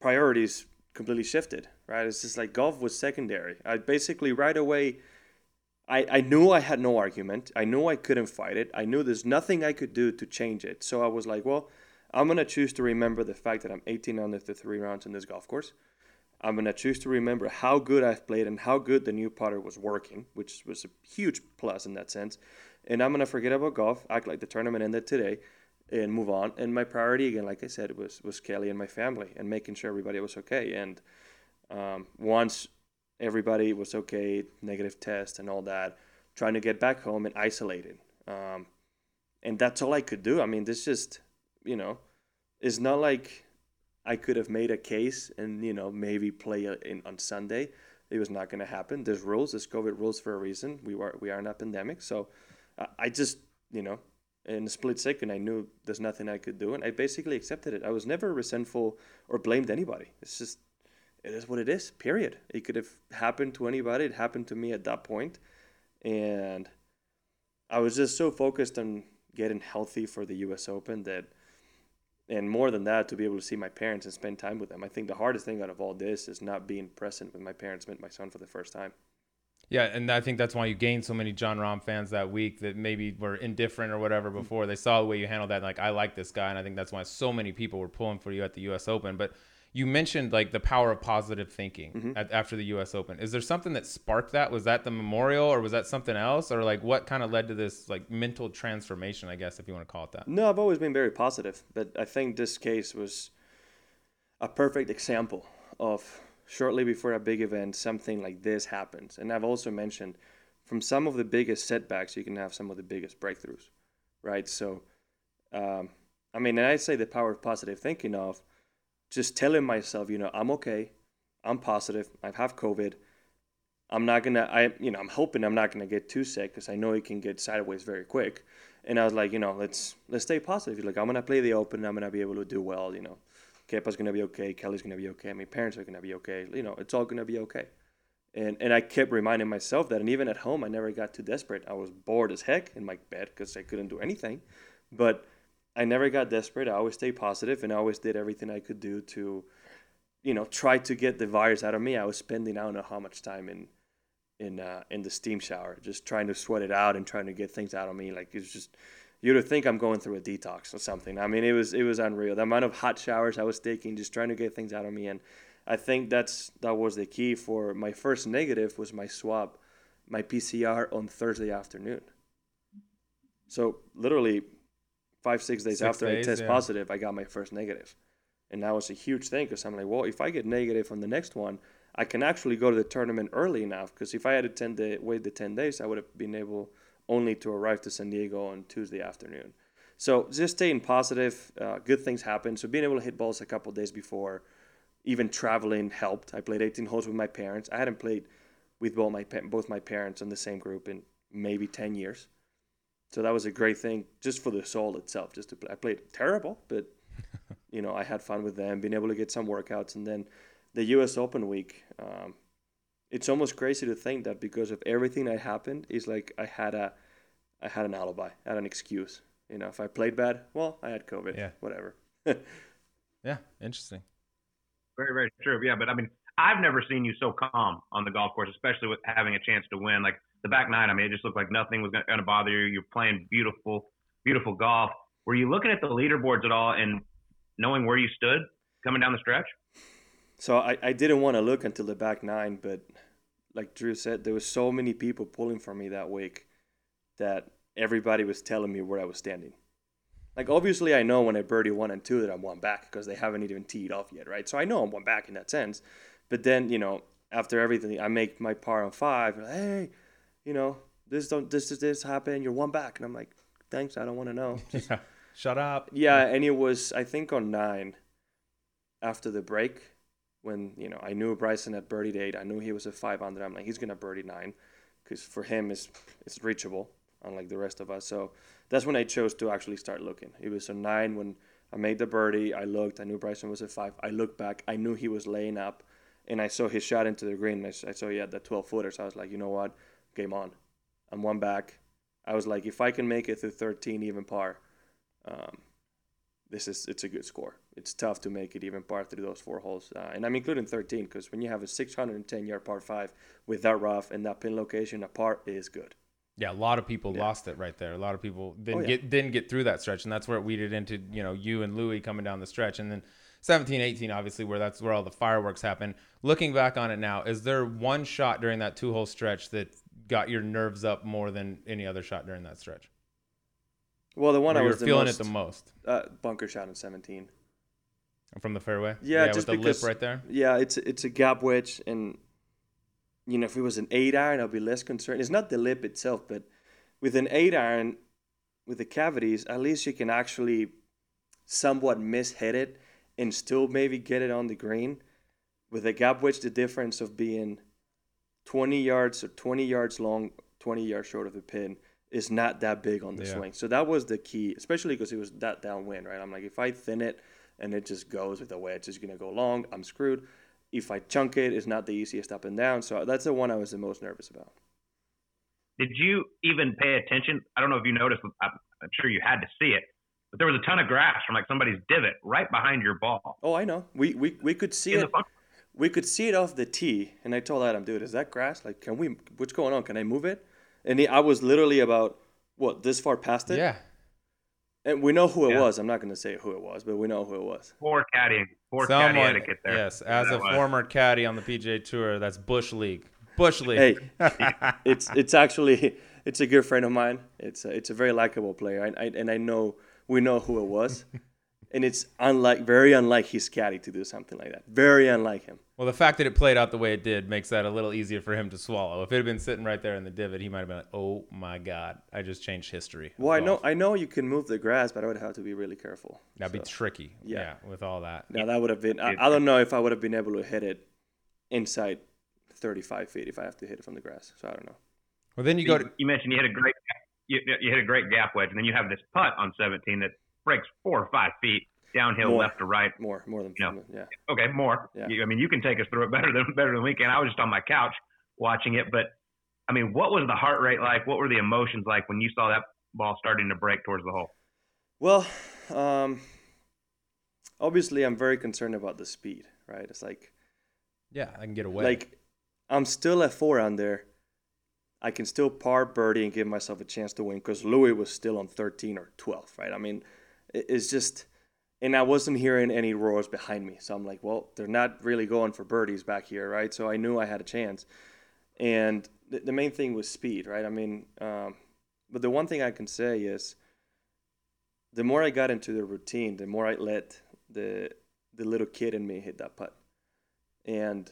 priorities completely shifted. Right, it's just like golf was secondary. I basically right away. I, I knew I had no argument. I knew I couldn't fight it. I knew there's nothing I could do to change it. So I was like, well, I'm going to choose to remember the fact that I'm 18 under the three rounds in this golf course. I'm going to choose to remember how good I've played and how good the new putter was working, which was a huge plus in that sense. And I'm going to forget about golf, act like the tournament ended today, and move on. And my priority, again, like I said, was was Kelly and my family and making sure everybody was okay. And um, once everybody was okay, negative test and all that, trying to get back home and isolated. Um, and that's all I could do. I mean, this just, you know, it's not like I could have made a case and, you know, maybe play in, on Sunday. It was not going to happen. There's rules. There's COVID rules for a reason. We are we are in a pandemic. So I just, you know, in a split second, I knew there's nothing I could do, and I basically accepted it. I was never resentful or blamed anybody. It's just, it is what it is. Period. It could have happened to anybody. It happened to me at that point, and I was just so focused on getting healthy for the U.S. Open that, and more than that, to be able to see my parents and spend time with them. I think the hardest thing out of all this is not being present when my parents. Met my son for the first time. Yeah, and I think that's why you gained so many Jon Rahm fans that week that maybe were indifferent or whatever mm. before. They saw the way you handled that, like I like this guy, and I think that's why so many people were pulling for you at the U.S. Open. But you mentioned like the power of positive thinking mm-hmm. at, after the U.S. Open. Is there something that sparked that? Was that the memorial, or was that something else, or like what kind of led to this like mental transformation? I guess if you want to call it that. No, I've always been very positive, but I think this case was a perfect example of shortly before a big event, something like this happens. And I've also mentioned from some of the biggest setbacks, you can have some of the biggest breakthroughs, right? So, um, I mean, and I say the power of positive thinking of just telling myself, you know, I'm okay, I'm positive, I have COVID. I'm not gonna, I, you know, I'm hoping I'm not gonna get too sick because I know it can get sideways very quick. And I was like, you know, let's let's stay positive. Like I'm gonna play the Open, I'm gonna be able to do well. You know, Kepa's gonna be okay. Kelly's gonna be okay. My parents are gonna be okay. You know, it's all gonna be okay. And and I kept reminding myself that. And even at home, I never got too desperate. I was bored as heck in my bed because I couldn't do anything. But I never got desperate. I always stayed positive, and I always did everything I could do to, you know, try to get the virus out of me. I was spending I don't know how much time in in uh, in the steam shower, just trying to sweat it out and trying to get things out of me. Like it's just you'd think I'm going through a detox or something. I mean, it was it was unreal. The amount of hot showers I was taking, just trying to get things out of me, and I think that's that was the key for my first negative was my swab, my PCR on Thursday afternoon. So literally, five six days six after days, I test yeah. positive, I got my first negative, and that was a huge thing because I'm like, well, if I get negative on the next one. I can actually go to the tournament early enough because if I had to 10 day, wait the 10 days, I would have been able only to arrive to San Diego on Tuesday afternoon. So just staying positive, uh, good things happen. So being able to hit balls a couple days before, even traveling helped. I played 18 holes with my parents. I hadn't played with both my both my parents in the same group in maybe 10 years. So that was a great thing just for the soul itself. Just to play. I played terrible, but [LAUGHS] you know I had fun with them, being able to get some workouts, and then the U.S. Open week. Um, it's almost crazy to think that because of everything that happened, is like I had a, I had an alibi, I had an excuse. You know, if I played bad, well, I had COVID. Yeah. Whatever. [LAUGHS] yeah. Interesting. Very, very true. Yeah, but I mean, I've never seen you so calm on the golf course, especially with having a chance to win. Like the back nine, I mean, it just looked like nothing was going to bother you. You're playing beautiful, beautiful golf. Were you looking at the leaderboards at all and knowing where you stood coming down the stretch? So I, I didn't want to look until the back nine, but like Drew said, there was so many people pulling for me that week that everybody was telling me where I was standing. Like obviously I know when I birdie one and two that I'm one back because they haven't even teed off yet, right? So I know I'm one back in that sense. But then, you know, after everything, I make my par on five. Hey, you know, this don't this this this happened. You're one back, and I'm like, thanks. I don't want to know. [LAUGHS] Just, yeah. [LAUGHS] Shut up. Yeah, and it was I think on nine after the break when you know I knew Bryson at birdie eight, I knew he was a five under. I'm like, he's gonna birdie nine, because for him it's it's reachable, unlike the rest of us. So that's when I chose to actually start looking. It was a nine when I made the birdie. I looked. I knew Bryson was a five. I looked back. I knew he was laying up, and I saw his shot into the green. I, I saw he had the 12 footer. So I was like, you know what, game on. I'm one back. I was like, if I can make it through 13 even par, um, this is it's a good score. It's tough to make it even par through those four holes, uh, and I'm including 13 because when you have a 610 yard par five with that rough and that pin location, a par is good. Yeah, a lot of people yeah. lost it right there. A lot of people didn't oh, yeah. get didn't get through that stretch, and that's where it weeded into you know you and Louis coming down the stretch, and then 17, 18, obviously where that's where all the fireworks happen. Looking back on it now, is there one shot during that two hole stretch that got your nerves up more than any other shot during that stretch? Well, the one I was feeling most, it the most. Uh, bunker shot in 17. From the fairway. Yeah, yeah just with because, the lip right there. Yeah, it's it's a gap wedge, and you know, if it was an eight iron, I'd be less concerned. It's not the lip itself, but with an eight iron, with the cavities, at least you can actually somewhat mishit it and still maybe get it on the green. With a gap wedge, the difference of being 20 yards or 20 yards long, 20 yards short of the pin is not that big on the Yeah. swing. So that was the key, especially because it was that downwind, right? I'm like, if I thin it and it just goes with the wedge, it's going to go long, I'm screwed. If I chunk it, it's not the easiest up and down. So that's the one I was the most nervous about. Did you even pay attention? I don't know if you noticed. I'm, I'm sure you had to see it, but there was a ton of grass from like somebody's divot right behind your ball. Oh, I know. We we, we could see In it. The fun- we could see it off the tee, and I told Adam, dude, is that grass? Like, can we? What's going on? Can I move it? And he, I was literally about what this far past it. Yeah. And we know who it Yeah. was. I'm not going to say who it was, but we know who it was. Poor caddying, poor caddy etiquette there. yes, as That a was. former caddy on the PGA Tour, that's Bush League. Bush League. Hey, [LAUGHS] it's it's actually it's a good friend of mine. It's a, it's a very likable player, and I, and I know we know who it was, [LAUGHS] and it's unlike very unlike his caddy to do something like that. Very unlike him. Well, the fact that it played out the way it did makes that a little easier for him to swallow. If it had been sitting right there in the divot, he might have been like, "Oh my God, I just changed history." Well, I know. I know you can move the grass, but I would have to be really careful. That'd be tricky. Yeah. yeah. with all that. now that would have been. I, I don't know if I would have been able to hit it inside 35 feet if I have to hit it from the grass. So I don't know. Well, then you go to you mentioned you hit a great you, you hit a great gap wedge, and then you have this putt on 17 that breaks four or five feet downhill, More. left to right. More more than No. yeah. Okay, more. Yeah. You, I mean, you can take us through it better than better than we can. I was just on my couch watching it, but I mean, what was the heart rate like? What were the emotions like when you saw that ball starting to break towards the hole? Well, um, obviously I'm very concerned about the speed. Right. It's like yeah, I can get away. like I'm still at four on there. I can still par birdie and give myself a chance to win because Louis was still on 13 or 12, right? I mean, it's just, and I wasn't hearing any roars behind me. So I'm like, well, they're not really going for birdies back here, right? So I knew I had a chance. And the, the main thing was speed, right? I mean, um, but the one thing I can say is the more I got into the routine, the more I let the the little kid in me hit that putt. And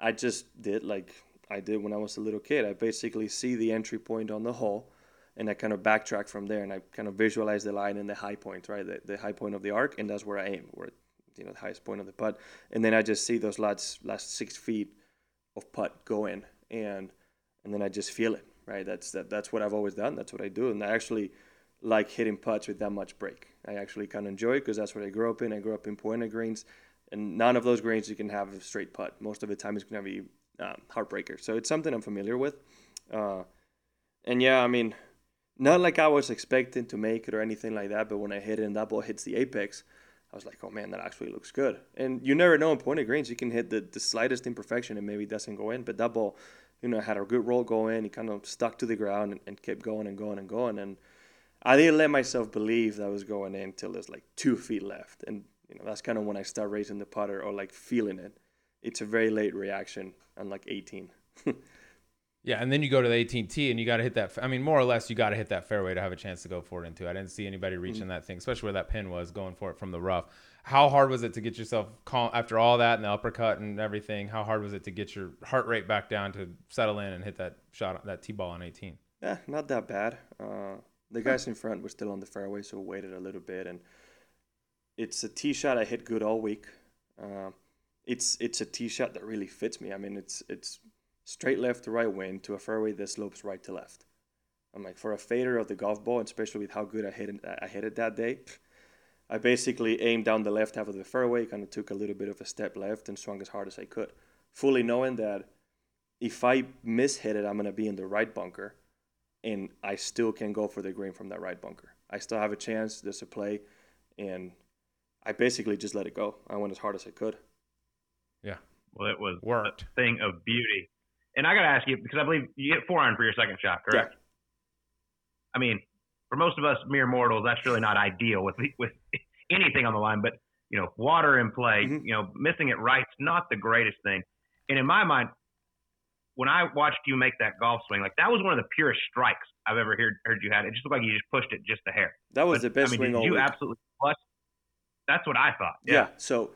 I just did like I did when I was a little kid. I basically see the entry point on the hole and I kind of backtrack from there and I kind of visualize the line and the high point, right? The, the high point of the arc, and that's where I aim, where you know the highest point of the putt. And then I just see those last last six feet of putt go in and and then I just feel it, right? That's that that's what I've always done. That's what I do. And I actually like hitting putts with that much break. I actually kind of enjoy it because that's what I grew up in. I grew up in Poa greens, and none of those greens you can have a straight putt. Most of the time it's going to be um, heartbreaker. So it's something I'm familiar with. Uh, and yeah, I mean, not like I was expecting to make it or anything like that, but when I hit it and that ball hits the apex, I was like, oh man, that actually looks good. And you never know in Poa greens, you can hit the, the slightest imperfection and maybe it doesn't go in, but that ball, you know, had a good roll go in. He kind of stuck to the ground and, and kept going and going and going. And I didn't let myself believe that was going in until there's like two feet left. And, you know, that's kind of when I start raising the putter or like feeling it. It's a very late reaction, unlike 18. [LAUGHS] Yeah, and then you go to the 18T and you got to hit that. I mean, more or less, you got to hit that fairway to have a chance to go for it into. I didn't see anybody reaching that thing, especially where that pin was going for it from the rough. How hard was it to get yourself calm after all that and the uppercut and everything? How hard was it to get your heart rate back down to settle in and hit that shot, that T ball on 18? Yeah, not that bad. Uh, the guys in front were still on the fairway, so waited a little bit. And it's a tee shot I hit good all week. Uh, it's it's a tee shot that really fits me. I mean, it's it's straight left to right wind to a fairway that slopes right to left. I'm like for a fader of the golf ball, especially with how good I hit it, I hit it that day. I basically aimed down the left half of the fairway, kind of took a little bit of a step left and swung as hard as I could, fully knowing that if I miss hit it, I'm gonna be in the right bunker and I still can go for the green from that right bunker. I still have a chance. There's a play, and I basically just let it go. I went as hard as I could. Yeah, Well, it was worked. a thing of beauty. And I got to ask you because I believe you hit four iron for your second shot, correct? I mean, for most of us mere mortals, that's really not ideal with with [LAUGHS] anything on the line. But you know, water in play, Mhm. you know, missing it right's not the greatest thing. And in my mind, when I watched you make that golf swing, like that was one of the purest strikes I've ever heard heard you had. It just looked like you just pushed it just a hair. That was But, the best I mean, swing did all you week. absolutely? That's what I thought. yeah. So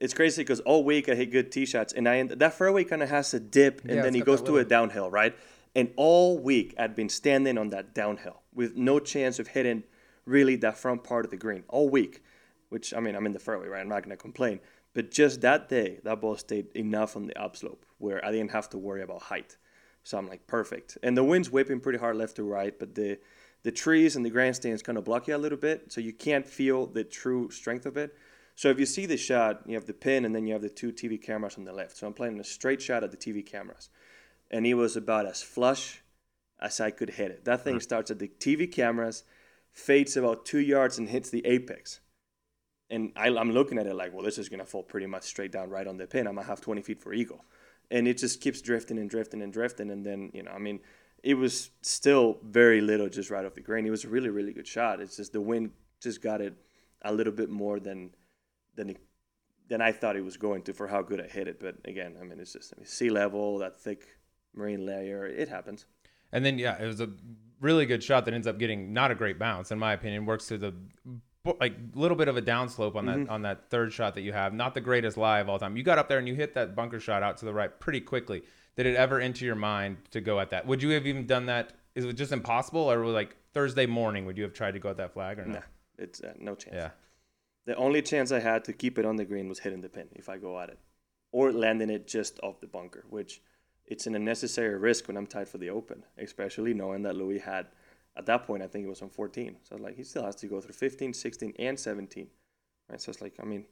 It's crazy because all week I hit good tee shots, and I that fairway kind of has a dip, and Yeah, then he goes to a downhill, right? And all week I'd been standing on that downhill with no chance of hitting really that front part of the green all week. Which I mean, I'm in the fairway, right? I'm not gonna complain. But just that day, that ball stayed enough on the upslope where I didn't have to worry about height. So I'm like, perfect. And the wind's whipping pretty hard left to right, but the the trees and the grandstands kind of block you a little bit, so you can't feel the true strength of it. So if you see the shot, you have the pin and then you have the two TV cameras on the left. So I'm playing a straight shot at the TV cameras. And it was about as flush as I could hit it. That thing mm-hmm. starts at the TV cameras, fades about two yards and hits the apex. And I, I'm looking at it like, well, this is going to fall pretty much straight down right on the pin. I'm going to have 20 feet for eagle. And it just keeps drifting and drifting and drifting. And then, you know, I mean, it was still very little just right off the green. It was a really, really good shot. It's just the wind just got it a little bit more than than it, than I thought it was going to for how good I hit it. But again, I mean, it's just I mean, sea level, that thick marine layer. It happens. And then yeah, it was a really good shot that ends up getting not a great bounce in my opinion. Works to the like little bit of a downslope on that on that third shot that you have. Not the greatest lie of all time. You got up there and you hit that bunker shot out to the right pretty quickly. Did it ever enter your mind to go at that? Would you have even done that? Is it just impossible, or was like Thursday morning? Would you have tried to go at that flag or no? Nah, it's uh, no chance. Yeah. The only chance I had to keep it on the green was hitting the pin if I go at it, or landing it just off the bunker, which it's an unnecessary risk when I'm tied for the open, especially knowing that Louis had at that point I think it was on 14. So like he still has to go through 15, 16, and 17. Right. So it's like I mean,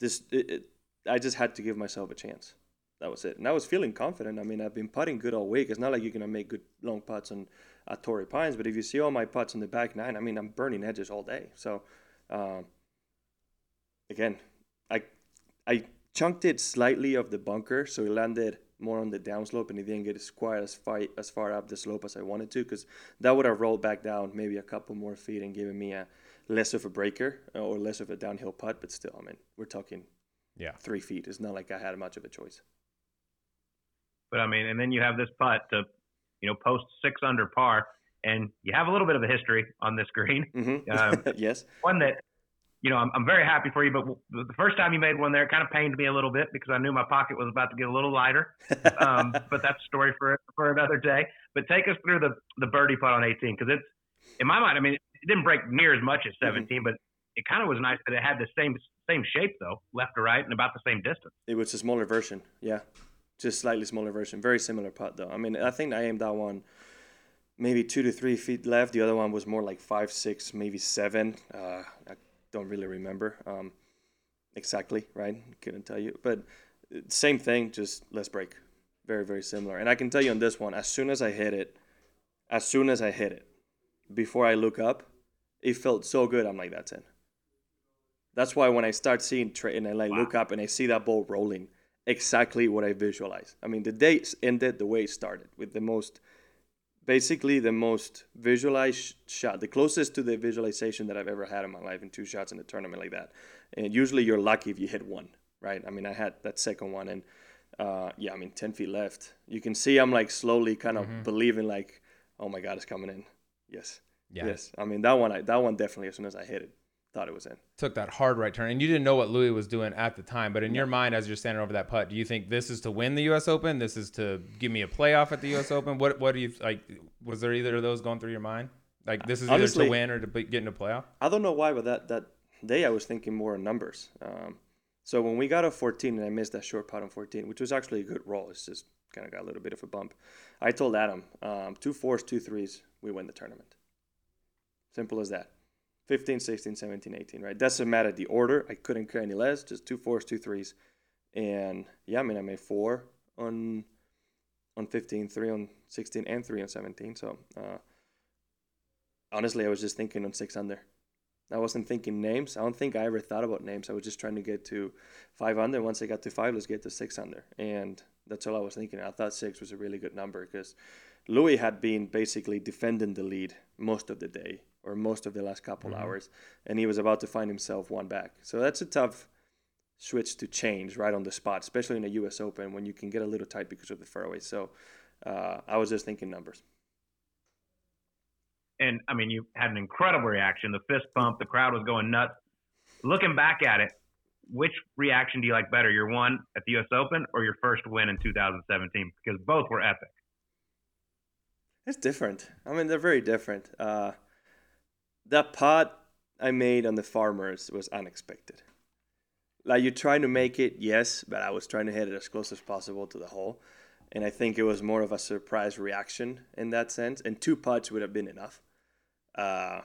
this it, it, I just had to give myself a chance. That was it. And I was feeling confident. I mean, I've been putting good all week. It's not like you're gonna make good long putts on at Torrey Pines, but if you see all my putts on the back nine, I mean, I'm burning edges all day. So. Um, again, I I chunked it slightly of the bunker, so it landed more on the downslope, and it didn't get as quite as far as far up the slope as I wanted to, because that would have rolled back down maybe a couple more feet and given me a less of a breaker uh, or less of a downhill putt. But still, I mean, we're talking Yeah. three feet. It's not like I had much of a choice. But I mean, and then you have this putt to, you know, post six under par, and you have a little bit of a history on this green. Mm-hmm. Um, [LAUGHS] yes. One that, you know, I'm, I'm very happy for you, but w- the first time you made one there, it kind of pained me a little bit because I knew my pocket was about to get a little lighter. Um, [LAUGHS] but that's a story for for another day. But take us through the the birdie putt on 18 because it's, in my mind, I mean, it didn't break near as much as 17, but it kind of was nice that it had the same same shape though, left to right, and about the same distance. It was a smaller version, yeah, just slightly smaller version. Very similar putt though. I mean, I think I aimed that one maybe two to three feet left. The other one was more like five, six, maybe seven. Uh, I don't really remember um, exactly, right? Couldn't tell you, but uh, same thing, just less break. Very, very similar. And I can tell you on this one, as soon as I hit it, as soon as I hit it, before I look up, it felt so good. I'm like, that's it. That's why when I start seeing Trey and I like look up and I see that ball rolling, exactly what I visualize. I mean, the day ended the way it started with the most, basically the most visualized shot, the closest to the visualization that I've ever had in my life in two shots in a tournament like that. And usually you're lucky if you hit one, right? I mean, I had that second one and uh, yeah, I mean, 10 feet left. You can see I'm like slowly kind of believing like, oh my God, it's coming in. Yes. Yeah. Yes. I mean, that one, I, that one definitely, as soon as I hit it, thought it was in. Took that hard right turn, and you didn't know what Louis was doing at the time. But in your mind, as you're standing over that putt, do you think this is to win the U.S. Open? This is to give me a playoff at the U.S. Open? What What do you like? Was there either of those going through your mind? Like this is either to win or to be, get into a playoff? I don't know why, but that, that day I was thinking more in numbers. Um, so when we got a 14 and I missed that short putt on 14, which was actually a good roll, it's just kind of got a little bit of a bump. I told Adam, um, two fours, two threes, we win the tournament. Simple as that. 15, 16, 17, 18, right? Doesn't matter the order. I couldn't care any less. Just two fours, two threes. And yeah, I mean, I made four on on 15, three on 16, and three on 17. So uh, honestly, I was just thinking on six under. I wasn't thinking names. I don't think I ever thought about names. I was just trying to get to five under. Once I got to five, let's get to six under. And that's all I was thinking. I thought six was a really good number because Louis had been basically defending the lead most of the day or most of the last couple hours, and he was about to find himself one back. So that's a tough switch to change right on the spot, especially in a U.S. Open when you can get a little tight because of the fairways. So uh, I was just thinking numbers. And I mean, you had an incredible reaction, the fist pump, the crowd was going nuts. Looking back at it, which reaction do you like better? Your one at the U.S. Open or your first win in 2017? Because both were epic. It's different. I mean, they're very different. Uh, that putt I made on the Farmers was unexpected. Like you're trying to make it, yes, but I was trying to hit it as close as possible to the hole, and I think it was more of a surprise reaction in that sense. And two putts would have been enough. Uh,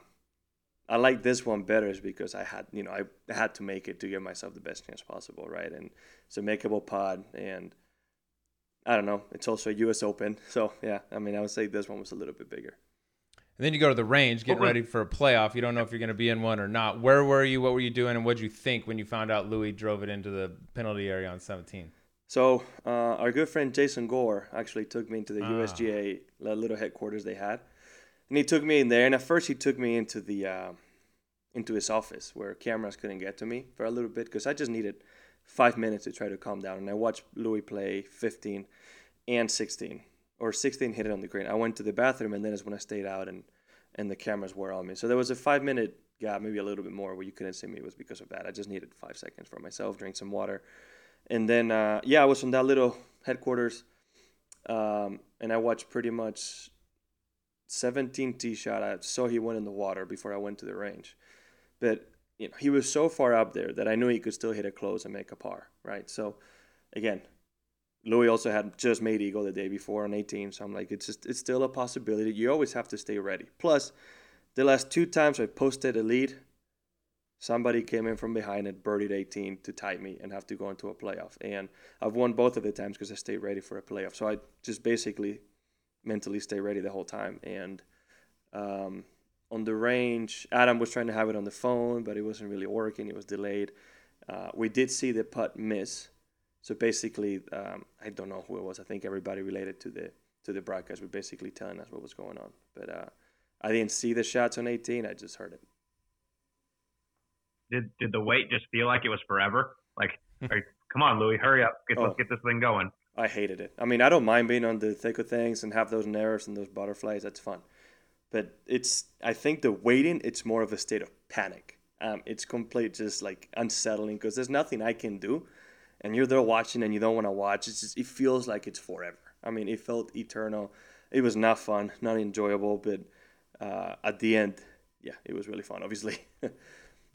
I like this one better is because I had, you know, I had to make it to give myself the best chance possible, right? And it's a makeable putt, and I don't know. It's also a U.S. Open, [LAUGHS] so yeah. I mean, I would say this one was a little bit bigger. And then you go to the range, getting Okay. ready for a playoff. You don't know if you're going to be in one or not. Where were you? What were you doing? And what did you think when you found out Louis drove it into the penalty area on 17? So uh, our good friend Jason Gore actually took me into the Ah. USGA little headquarters they had, and he took me in there. And at first, he took me into the uh, into his office where cameras couldn't get to me for a little bit because I just needed five minutes to try to calm down. And I watched Louis play 15 and 16, or 16 hit it on the green. I went to the bathroom, and then is when I stayed out and and the cameras were on me. So there was a five minute gap, maybe a little bit more, where you couldn't see me. It was because of that. I just needed five seconds for myself, drink some water. And then, uh, yeah, I was from that little headquarters, um, and I watched pretty much 17 tee shot. I saw he went in the water before I went to the range, but you know he was so far up there that I knew he could still hit it close and make a par, right? So, again, Louis also had just made eagle the day before on 18, so I'm like, it's just it's still a possibility. You always have to stay ready. Plus, the last two times I posted a lead, somebody came in from behind and birdied 18 to tie me and have to go into a playoff. And I've won both of the times because I stayed ready for a playoff. So I just basically mentally stay ready the whole time. And um, on the range, Adam was trying to have it on the phone, but it wasn't really working. It was delayed. Uh, we did see the putt miss. So basically, um, I don't know who it was. I think everybody related to the to the broadcast were basically telling us what was going on. But uh, I didn't see the shots on 18. I just heard it. Did did the wait just feel like it was forever? Like, [LAUGHS] come on, Louis, hurry up, get, Oh. let's get this thing going. I hated it. I mean, I don't mind being on the thick of things and have those nerves and those butterflies. That's fun. But it's, I think the waiting, it's more of a state of panic. Um, it's complete, just like unsettling because there's nothing I can do. And you're there watching and you don't want to watch. It's just, it feels like it's forever. I mean, it felt eternal. It was not fun, not enjoyable. But uh, at the end, yeah, it was really fun, obviously. [LAUGHS]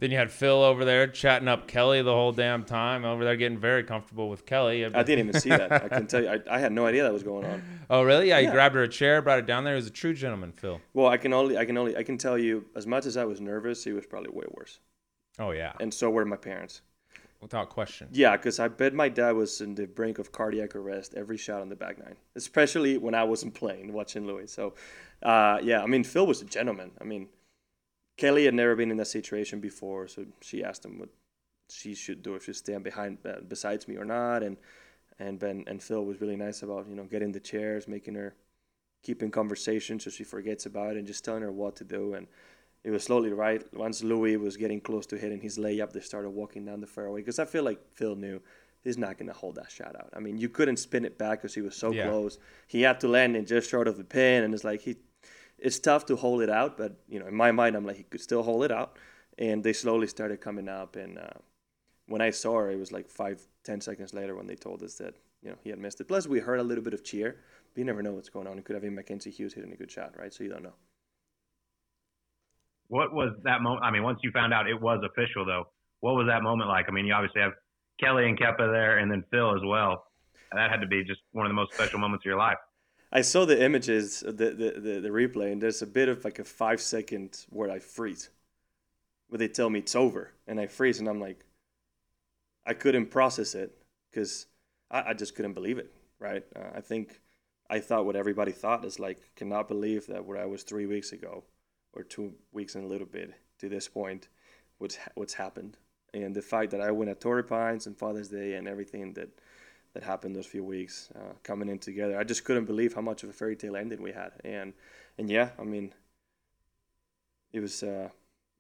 Then you had Phil over there chatting up Kelly the whole damn time, over there getting very comfortable with Kelly. I didn't even see that. I can tell you, I, I had no idea that was going on. Oh, really? Yeah, he grabbed her a chair, brought it down there. He was a true gentleman, Phil. Well, I can only, I can only, I can tell you, as much as I was nervous, he was probably way worse. Oh, yeah. and so were my parents. Without question. Yeah, because I bet my dad was in the brink of cardiac arrest every shot on the back nine, especially when I wasn't playing, watching Louis. So, uh, yeah, I mean, Phil was a gentleman. I mean, Kelly had never been in that situation before, so she asked him what she should do if she stand behind uh, besides me or not, and and Ben and Phil was really nice about you know getting the chairs, making her keeping conversation so she forgets about it, and just telling her what to do. And it was slowly right. Once Louis was getting close to hitting his layup, they started walking down the fairway because I feel like Phil knew he's not going to hold that shot out. I mean, you couldn't spin it back because he was so Yeah. close. He had to land it just short of the pin, and it's like he, it's tough to hold it out. But you know, in my mind, I'm like he could still hold it out. And they slowly started coming up, and uh, when I saw her, it was like five, ten seconds later when they told us that you know he had missed it. Plus, we heard a little bit of cheer. But you never know what's going on. It could have been Mackenzie Hughes hitting a good shot, right? So you don't know. What was that moment? I mean, once you found out it was official, though, what was that moment like? I mean, you obviously have Kelly and Kepa there, and then Phil as well. And that had to be just one of the most special moments of your life. I saw the images, the, the, the, the replay, and there's a bit of like a five second where I freeze, where they tell me it's over, and I freeze, and I'm like, I couldn't process it because I, I just couldn't believe it, right? Uh, I think I thought what everybody thought is like, cannot believe that where I was three weeks ago, or two weeks and a little bit to this point, what's ha- what's happened, and the fact that I win at Torrey Pines and Father's Day and everything that that happened those few weeks uh, coming in together. I just couldn't believe how much of a fairy tale ending we had, and and yeah, I mean, it was uh,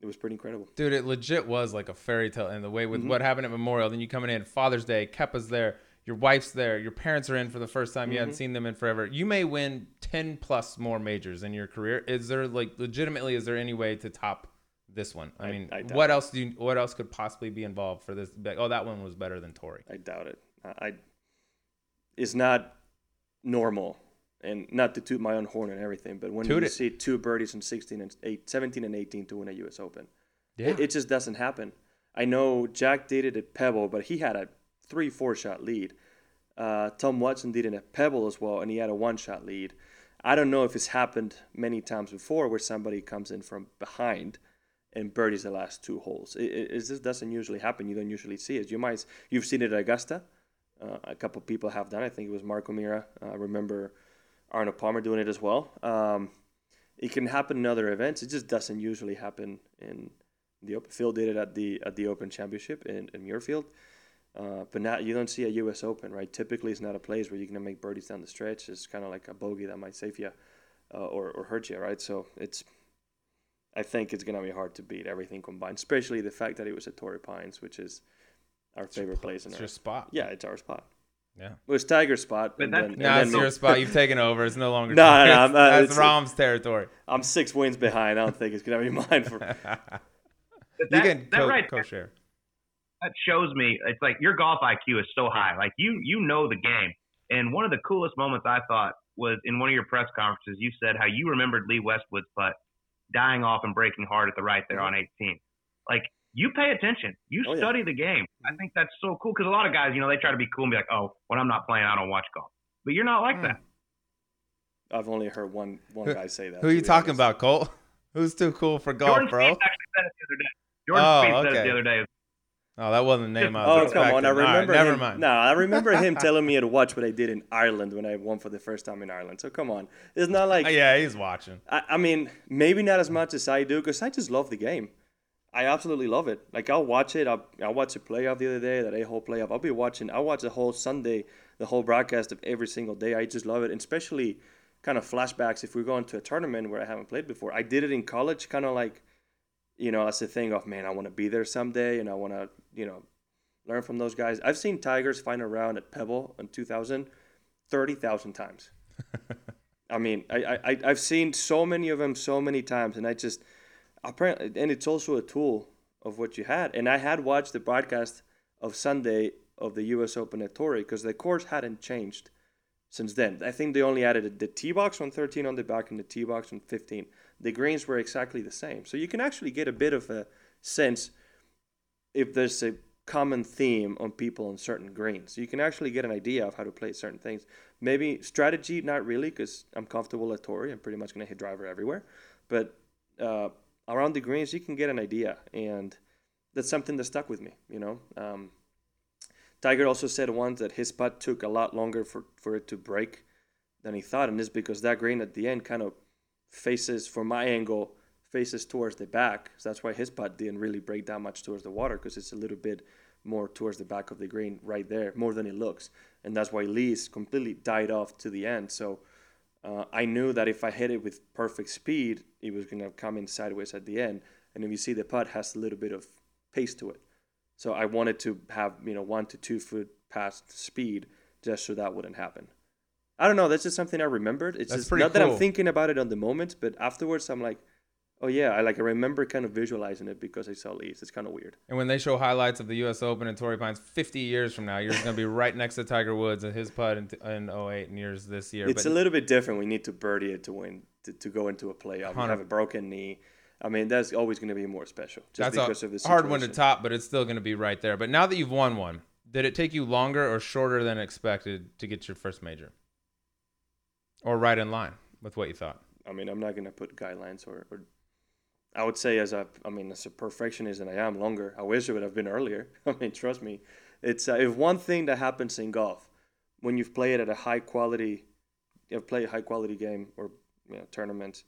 it was pretty incredible. Dude, it legit was like a fairy tale in the way with Mhm. what happened at Memorial. Then you coming in Father's Day, Kepa's there, your wife's there, your parents are in for the first time. You hadn't Mhm. seen them in forever. You may win ten plus more majors in your career. Is there like legitimately? Is there any way to top this one. I, I- mean, I what else do you, what else could possibly be involved for this? Like, oh, that one was better than Torrey. I doubt it. I, I it's not normal, and not to toot my own horn and everything, but when Toot you it. see two birdies in 16 and eight, 17 and 18 to win a U.S. Open, Yeah. it, it just doesn't happen. I know Jack did it at Pebble, but he had a three, four shot lead. Uh, Tom Watson did it a Pebble as well, and he had a one shot lead. I don't know if it's happened many times before where somebody comes in from behind and birdies the last two holes. It, it, doesn't usually happen. You don't usually see it. You might you've seen it at Augusta. Uh, a couple people have done. I think it was Mark O'Meara. Uh, I remember Arnold Palmer doing it as well. Um, it can happen in other events. It just doesn't usually happen in the Open. Phil did it at the at the Open Championship in, in Muirfield. Uh, but now you don't see a U.S. Open, right? Typically, it's not a place where you're gonna make birdies down the stretch. It's kind of like a bogey that might save you uh, or or hurt you, right? So it's, I think it's gonna be hard to beat everything combined, especially the fact that it was at Torrey Pines, which is our favorite place in It's Earth. your spot. Yeah, it's our spot. Yeah. It was Tiger's spot. But and that's- then, Now and it's then your spot. You've taken over. It's no longer. No, no, no, Torrey's. I'm, uh, That's it's- Rahm's territory. I'm six wins behind. I don't think it's gonna be [LAUGHS] mine for. But [LAUGHS] you that, can that co- right co-share. That shows me it's like your golf IQ is so high. Like you you know the game. And one of the coolest moments I thought was in one of your press conferences. You said how you remembered Lee Westwood's putt dying off and breaking hard at the right there on 18. Like you pay attention. You Oh, yeah. study the game. I think that's so cool because a lot of guys, you know, they try to be cool and be like, oh, when I'm not playing, I don't watch golf. But you're not like Hmm. that. I've only heard one one Who- guy say that. Who are you talking honest. about, Colt? [LAUGHS] Who's too cool for golf, Jordan bro? Spieth actually said it the other day. Jordan Oh, Spieth said okay. it the other day. Oh, that wasn't the name I was Oh come on! I All right, remember never him. mind. No, I remember him [LAUGHS] telling me to watch what I did in Ireland when I won for the first time in Ireland. So come on, it's not like yeah, he's watching. I, I mean, maybe not as much as I do because I just love the game. I absolutely love it. Like I'll watch it. I'll, I'll watch a playoff the other day, that a whole playoff. I'll be watching. I'll watch the whole Sunday, the whole broadcast of every single day. I just love it, and especially kind of flashbacks. If we're going to a tournament where I haven't played before, I did it in college, kind of like, you know, as a thing of man, I want to be there someday, and I want to, you know, learn from those guys. I've seen Tigers final round at Pebble in 2000 30,000 times. [LAUGHS] I mean, I, I, I- I've seen so many of them so many times, and I just, apparently, and it's also a tool of what you had. And I had watched the broadcast of Sunday of the U.S. Open at Torrey because the course hadn't changed since then. I think they only added the tee box on 13 on the back and the tee box on 15. The greens were exactly the same. So you can actually get a bit of a sense if there's a common theme on people on certain greens. You can actually get an idea of how to play certain things. Maybe strategy, not really, because I'm comfortable at Torrey. I'm pretty much going to hit driver everywhere. But uh, around the greens, you can get an idea. And that's something that stuck with me, you know. Um, Tiger also said once that his putt took a lot longer for, for it to break than he thought. And it's because that green at the end kind of faces, from my angle, faces towards the back. So that's why his putt didn't really break that much towards the water because it's a little bit more towards the back of the green right there, more than it looks. And that's why Lee's completely died off to the end. So uh, I knew that if I hit it with perfect speed, it was going to come in sideways at the end. And if you see the putt has a little bit of pace to it. So I wanted to have, you know, one to two foot past speed just so that wouldn't happen. I don't know. That's just something I remembered. It's That's just not that I'm thinking about it on the moment, but afterwards I'm like, oh yeah, I like I remember kind of visualizing it because I saw Lee's. It's kind of weird. And when they show highlights of the U.S. Open and Torrey Pines 50 years from now, you're going to be right next to Tiger Woods and his putt in, in 08 and yours this year. It's but a little bit different. We need to birdie it to win to, to go into a playoff. We have a broken knee. I mean, that's always going to be more special just that's because a of the hard one to top, but it's still going to be right there. But now that you've won one, did it take you longer or shorter than expected to get your first major? Or right in line with what you thought? I mean, I'm not going to put guidelines or, or I would say as a, I mean, as a perfectionist and I am longer. I wish it would have been earlier. [LAUGHS] I mean, trust me, it's uh, if one thing that happens in golf when you've played at a high quality, you've played a high quality game or you know, tournament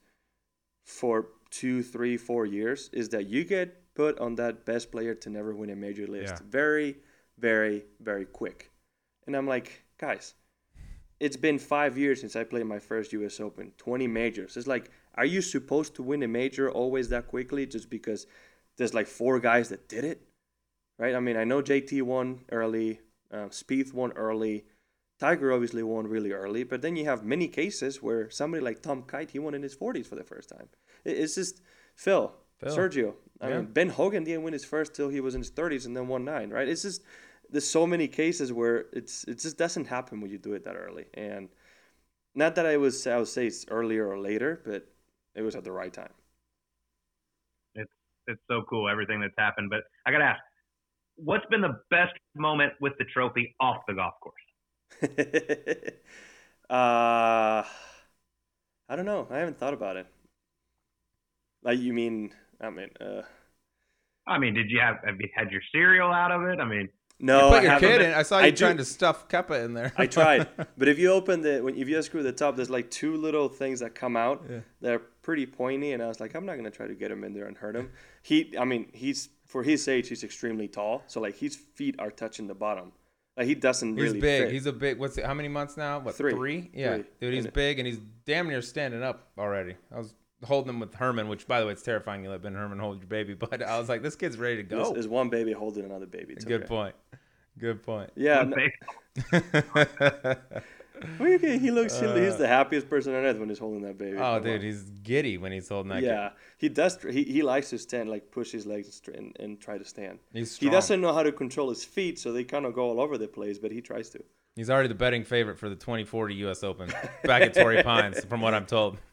for two, three, four years is that you get put on that best player to never win a major list Yeah. very, very, very quick. And I'm like, guys, it's been five years since I played my first U.S. Open, 20 majors. It's like, are you supposed to win a major always that quickly just because there's like four guys that did it? Right? I mean, I know JT won early, uh, Spieth won early, Tiger obviously won really early, but then you have many cases where somebody like Tom Kite, he won in his 40s for the first time. It's just, Phil, Phil. Sergio. I Yeah. mean, Ben Hogan didn't win his first till he was in his 30s and then won nine, right? It's just there's so many cases where it's it just doesn't happen when you do it that early. And not that I was I would say it's earlier or later, but it was at the right time. It's it's so cool everything that's happened. But I gotta ask, what's been the best moment with the trophy off the golf course? [LAUGHS] uh, I don't know. I haven't thought about it. Like you mean? I mean, uh, I mean, did you have have you had your cereal out of it? I mean, no. you put I your haven't. kid in. I saw you I do- trying to stuff Kepa in there. I tried, [LAUGHS] but if you open the when if you unscrew the top, there's like two little things that come out. Yeah. They're pretty pointy, and I was like, I'm not gonna try to get him in there and hurt him. He, I mean, he's for his age, he's extremely tall, so like his feet are touching the bottom. Like he doesn't He's really. big. fit. He's a big. What's it? How many months now? What Three. Yeah, Three. dude, he's And- big and he's damn near standing up already. I was holding him with Herman, which by the way, it's terrifying. You let Ben Herman hold your baby, [LAUGHS] but I was like, this kid's ready to There's, go. there's one baby holding another baby. It's Good okay. point. Good point. Yeah, no, [LAUGHS] well, okay, he looks. he- he's the happiest person on earth when he's holding that baby. Uh, oh, Come dude, on. he's giddy when he's holding that. kid. yeah, he does. He, he likes to stand, like push his legs and, and, and try to stand. he's He doesn't know how to control his feet, so they kind of go all over the place. But he tries to. He's already the betting favorite for the 2040 U.S. Open back at Torrey Pines, from what I'm told. [LAUGHS]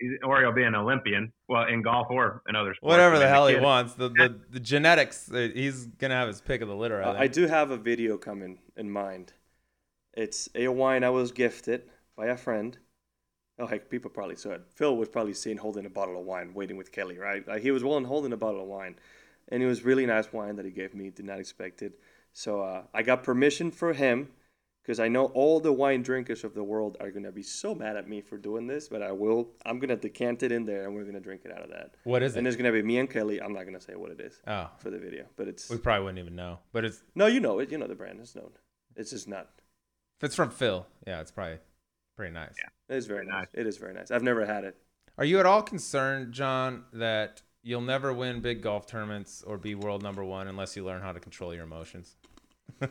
he's- or he'll be an Olympian. Well, in golf or in other sports. Whatever I the mean, hell he wants, the, the the genetics, uh, he's gonna have his pick of the litter. I Uh, think. I do have a video coming in mind. It's a wine I was gifted by a friend. Oh heck, people probably saw it. Phil was probably seen holding a bottle of wine, waiting with Kelly, right? Like he was one holding a bottle of wine, and it was really nice wine that he gave me. Did not expect it. So uh, I got permission for him because I know all the wine drinkers of the world are gonna be so mad at me for doing this, but I will. I'm gonna decant it in there, and we're gonna drink it out of that. what is it? And it's gonna be me and Kelly. I'm not gonna say what it is Oh, for the video, but it's we probably wouldn't even know. But it's no, you know it. You know the brand. It's known. It's just not. if it's from Phil, yeah, it's probably pretty nice. Yeah, It is very Very nice. nice. It is very nice. I've never had it. Are you at all concerned, Jon, that you'll never win big golf tournaments or be world number one unless you learn how to control your emotions? [LAUGHS]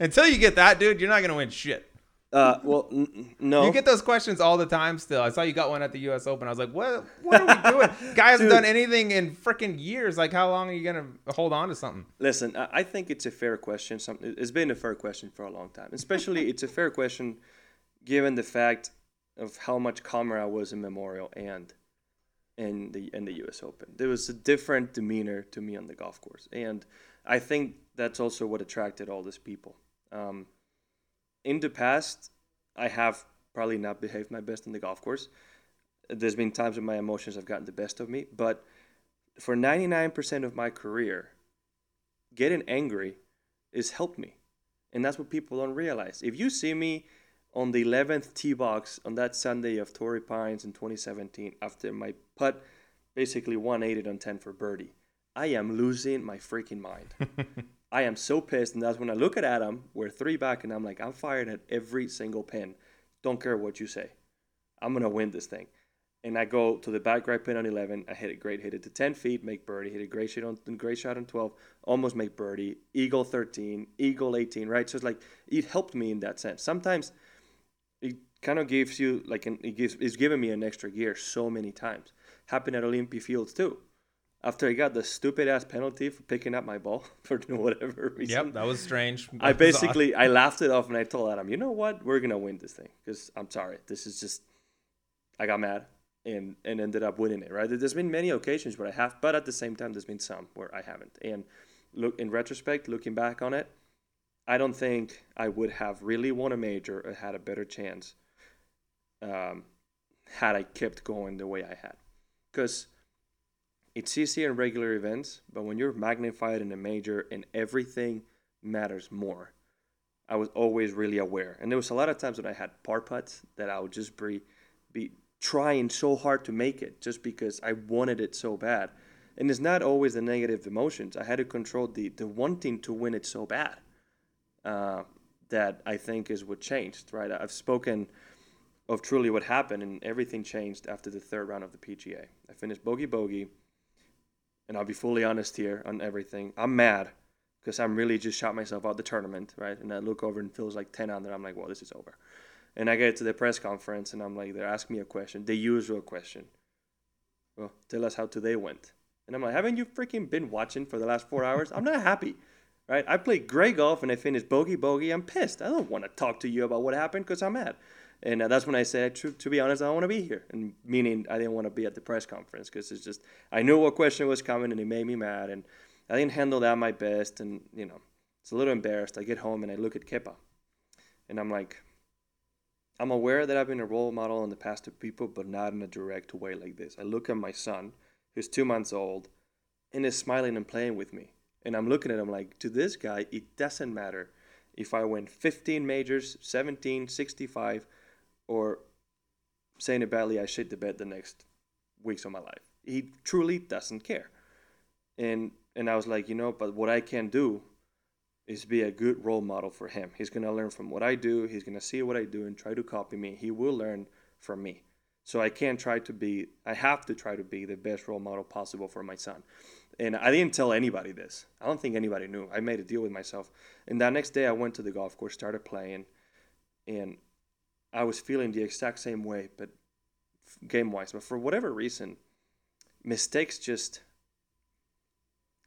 Until you get that, dude, you're not gonna win shit. Uh, well, n- no. You get those questions all the time. Still, I saw you got one at the U.S. Open. I was like, what? What are we doing? [LAUGHS] Guy hasn't Dude. done anything in freaking years. Like, how long are you gonna hold on to something? Listen, I I think it's a fair question. Some, it's been a fair question for a long time. Especially, [LAUGHS] it's a fair question given the fact of how much calmer I was in Memorial and in the in the U.S. Open. There was a different demeanor to me on the golf course, and I think that's also what attracted all these people. Um, in the past, I have probably not behaved my best on the golf course. There's been times when my emotions have gotten the best of me, but for 99% of my career, getting angry has helped me. And that's what people don't realize. If you see me on the 11th tee box on that Sunday of Torrey Pines in 2017, after my putt basically 180 on 10 for birdie, I am losing my freaking mind. [LAUGHS] I am so pissed. And that's when I look at Adam, we're three back, and I'm like, I'm fired at every single pin. Don't care what you say. I'm going to win this thing. And I go to the back right pin on 11. I hit it great, hit it to 10 feet, make birdie, hit a great shot on great shot on 12, almost make birdie, eagle 13, eagle 18, right? So it's like it helped me in that sense. Sometimes it kind of gives you like an, it gives it's given me an extra gear so many times. Happened at Olympia Fields too. After I got the stupid ass penalty for picking up my ball [LAUGHS] for whatever reason. Yep, that was strange. I That was odd. basically I [LAUGHS] laughed it off and I told Adam, you know what, we're gonna win this thing because I'm sorry, this is just I got mad and and ended up winning it. Right? There's been many occasions where I have, but at the same time, there's been some where I haven't. And look in retrospect, looking back on it, I don't think I would have really won a major or had a better chance um, had I kept going the way I had, because it's easy in regular events, but when you're magnified in a major and everything matters more. I was always really aware. And there was a lot of times when I had par putts that I would just be, be trying so hard to make it just because I wanted it so bad. And it's not always the negative emotions. I had to control the, the wanting to win it so bad uh, that I think is what changed, right? I've spoken of truly what happened, and everything changed after the third round of the PGA. I finished bogey bogey, and I'll be fully honest here on everything. I'm mad because I'm really just shot myself out the tournament, right? And I look over and feels like 10 under. I'm like, well, this is over. And I get to the press conference and I'm like, they're asking me a question, the usual question. Well, tell us how today went. And I'm like, haven't you freaking been watching for the last four hours? I'm not happy, right? I played great golf and I finished bogey bogey. I'm pissed. I don't want to talk to you about what happened because I'm mad. And uh, that's when I said, to, to be honest, I don't want to be here. And meaning I didn't want to be at the press conference because it's just, I knew what question was coming and it made me mad. And I didn't handle that my best. And, you know, it's a little embarrassed. I get home and I look at Kepa and I'm like, I'm aware that I've been a role model in the past to people, but not in a direct way like this. I look at my son, who's two months old, and is smiling and playing with me. And I'm looking at him like, to this guy, it doesn't matter if I win 15 majors, 17, 65, or saying it badly, I shit the bed the next weeks of my life. He truly doesn't care. And and I was like, you know, but what I can do is be a good role model for him. He's gonna learn from what I do. He's gonna see what I do and try to copy me. He will learn from me. So I can't try to be. I have to try to be the best role model possible for my son. And I didn't tell anybody this. I don't think anybody knew. I made a deal with myself. And that next day, I went to the golf course, started playing, and I was feeling the exact same way, but game wise. But for whatever reason, mistakes just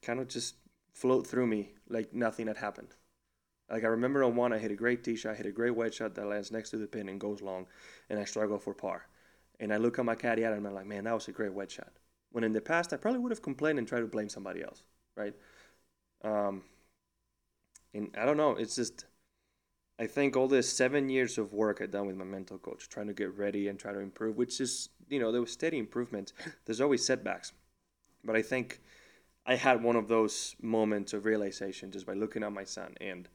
kind of just float through me like nothing had happened. Like I remember on one, I hit a great tee shot, I hit a great wedge shot that lands next to the pin and goes long, and I struggle for par. And I look at my caddy and I'm like, man, that was a great wedge shot. When in the past, I probably would have complained and tried to blame somebody else, right? Um, and I don't know, it's just, I think all this seven years of work I've done with my mental coach, trying to get ready and try to improve, which is, you know, there was steady improvement. There's always setbacks. But I think I had one of those moments of realization just by looking at my son, and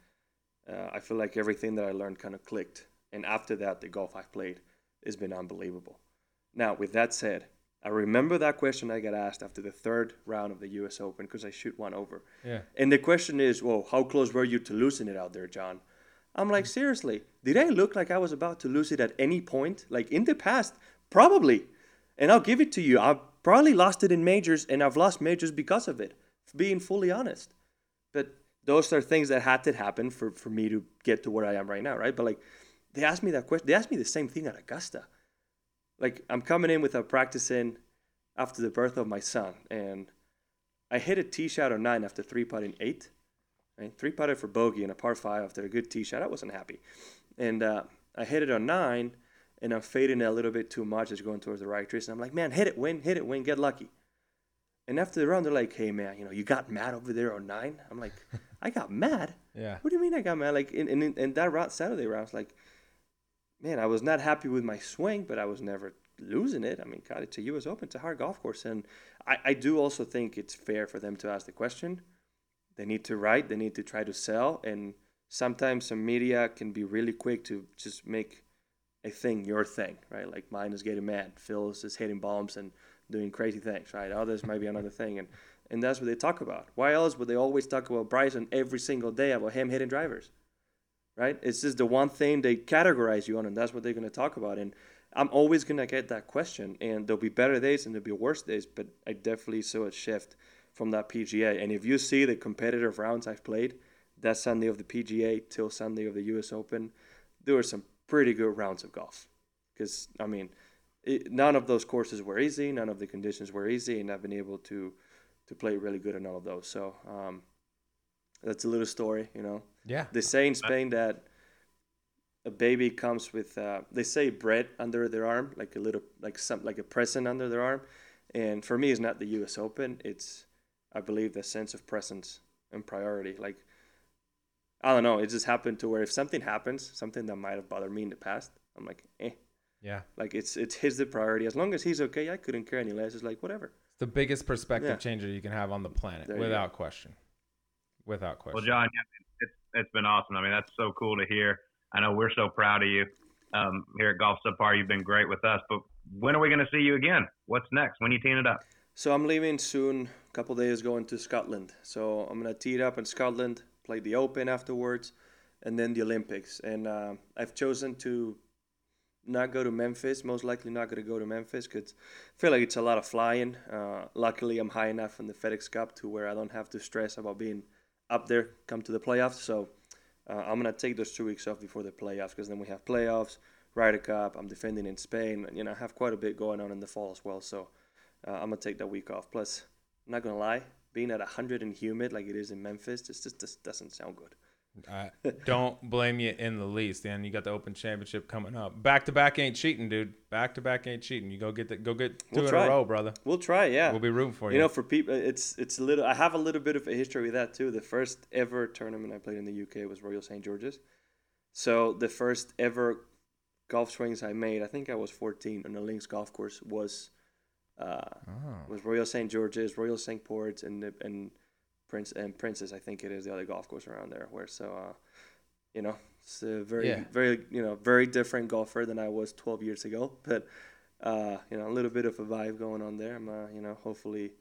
uh, I feel like everything that I learned kind of clicked. And after that, the golf I've played has been unbelievable. Now, with that said, I remember that question I got asked after the third round of the U.S. Open because I shoot one over. Yeah. And the question is, well, how close were you to losing it out there, Jon? I'm like, seriously, did I look like I was about to lose it at any point? Like in the past, probably. And I'll give it to you. I've probably lost it in majors, and I've lost majors because of it, being fully honest. But those are things that had to happen for, for me to get to where I am right now, right? But like, they asked me that question. They asked me the same thing at Augusta. Like, I'm coming in with a practicing after the birth of my son, and I hit a tee shot on nine after three putting eight. Right? Three putted for bogey and a par five after a good tee shot. I wasn't happy. And uh, I hit it on nine, and I'm fading it a little bit too much. It's going towards the right trees. And I'm like, man, hit it, win, hit it, win, get lucky. And after the round, they're like, hey, man, you know, you got mad over there on nine? I'm like, [LAUGHS] I got mad? Yeah. What do you mean I got mad? Like, in, in, in that round, Saturday round, I was like, man, I was not happy with my swing, but I was never losing it. I mean, God, it's a U.S. Open, it's a hard golf course. And I, I do also think it's fair for them to ask the question. They need to write, they need to try to sell. And sometimes some media can be really quick to just make a thing your thing, right? Like mine is getting mad. Phil's is hitting bombs and doing crazy things, right? Others might be another thing. And, and that's what they talk about. Why else would they always talk about Bryson every single day about him hitting drivers? Right? It's just the one thing they categorize you on, and that's what they're going to talk about. And I'm always going to get that question. And there'll be better days and there'll be worse days, but I definitely saw a shift from that PGA. And if you see the competitive rounds I've played, that Sunday of the PGA till Sunday of the US Open, there were some pretty good rounds of golf. Because, I mean, it, none of those courses were easy, none of the conditions were easy, and I've been able to to play really good in all of those. So um, that's a little story, you know. Yeah. They say in Spain that a baby comes with uh, they say bread under their arm, like a little like some like a present under their arm, and for me, it's not the U.S. Open. It's I believe the sense of presence and priority. Like I don't know, it just happened to where if something happens, something that might have bothered me in the past, I'm like, eh. Yeah. Like it's it's his the priority. As long as he's okay, I couldn't care any less. It's like whatever. It's the biggest perspective Yeah. changer you can have on the planet, There without question. Without question. Well, Jon, it's it's been awesome. I mean, that's so cool to hear. I know we're so proud of you um, here at Golf Subpar. You've been great with us, but when are we going to see you again? What's next? When you teeing it up? So I'm leaving soon. A couple days going to Scotland. So I'm gonna tee it up in Scotland, play the Open afterwards, and then the Olympics. And uh, I've chosen to not go to Memphis. Most likely not gonna go to Memphis because I feel like it's a lot of flying. Uh, luckily, I'm high enough in the FedEx Cup to where I don't have to stress about being up there come to the playoffs. So uh, I'm gonna take those two weeks off before the playoffs because then we have playoffs, Ryder Cup. I'm defending in Spain. And you know, I have quite a bit going on in the fall as well. So uh, I'm gonna take that week off. Plus, I'm not gonna lie, being at 100 and humid like it is in Memphis, this just, doesn't sound good. I don't blame you in the least, and you got the Open Championship coming up. Back to back ain't cheating, dude. Back to back ain't cheating. You go get the go get 2 We'll in try. a row, brother. We'll try, yeah. We'll be rooting for you. You know, for people, it's it's a little. I have a little bit of a history with that too. The first ever tournament I played in the UK was Royal St George's. So the first ever golf swings I made, I think I was 14 on the links golf course, was uh, Oh. was Royal St George's, Royal Cinque Ports, and the- and Prince and Princess. I think it is the other golf course around there. Where so, uh, you know, it's a very Yeah. very you know very different golfer than I was 12 years ago, but. Uh, you know, a little bit of a vibe going on there. I'm, uh, you know, hopefully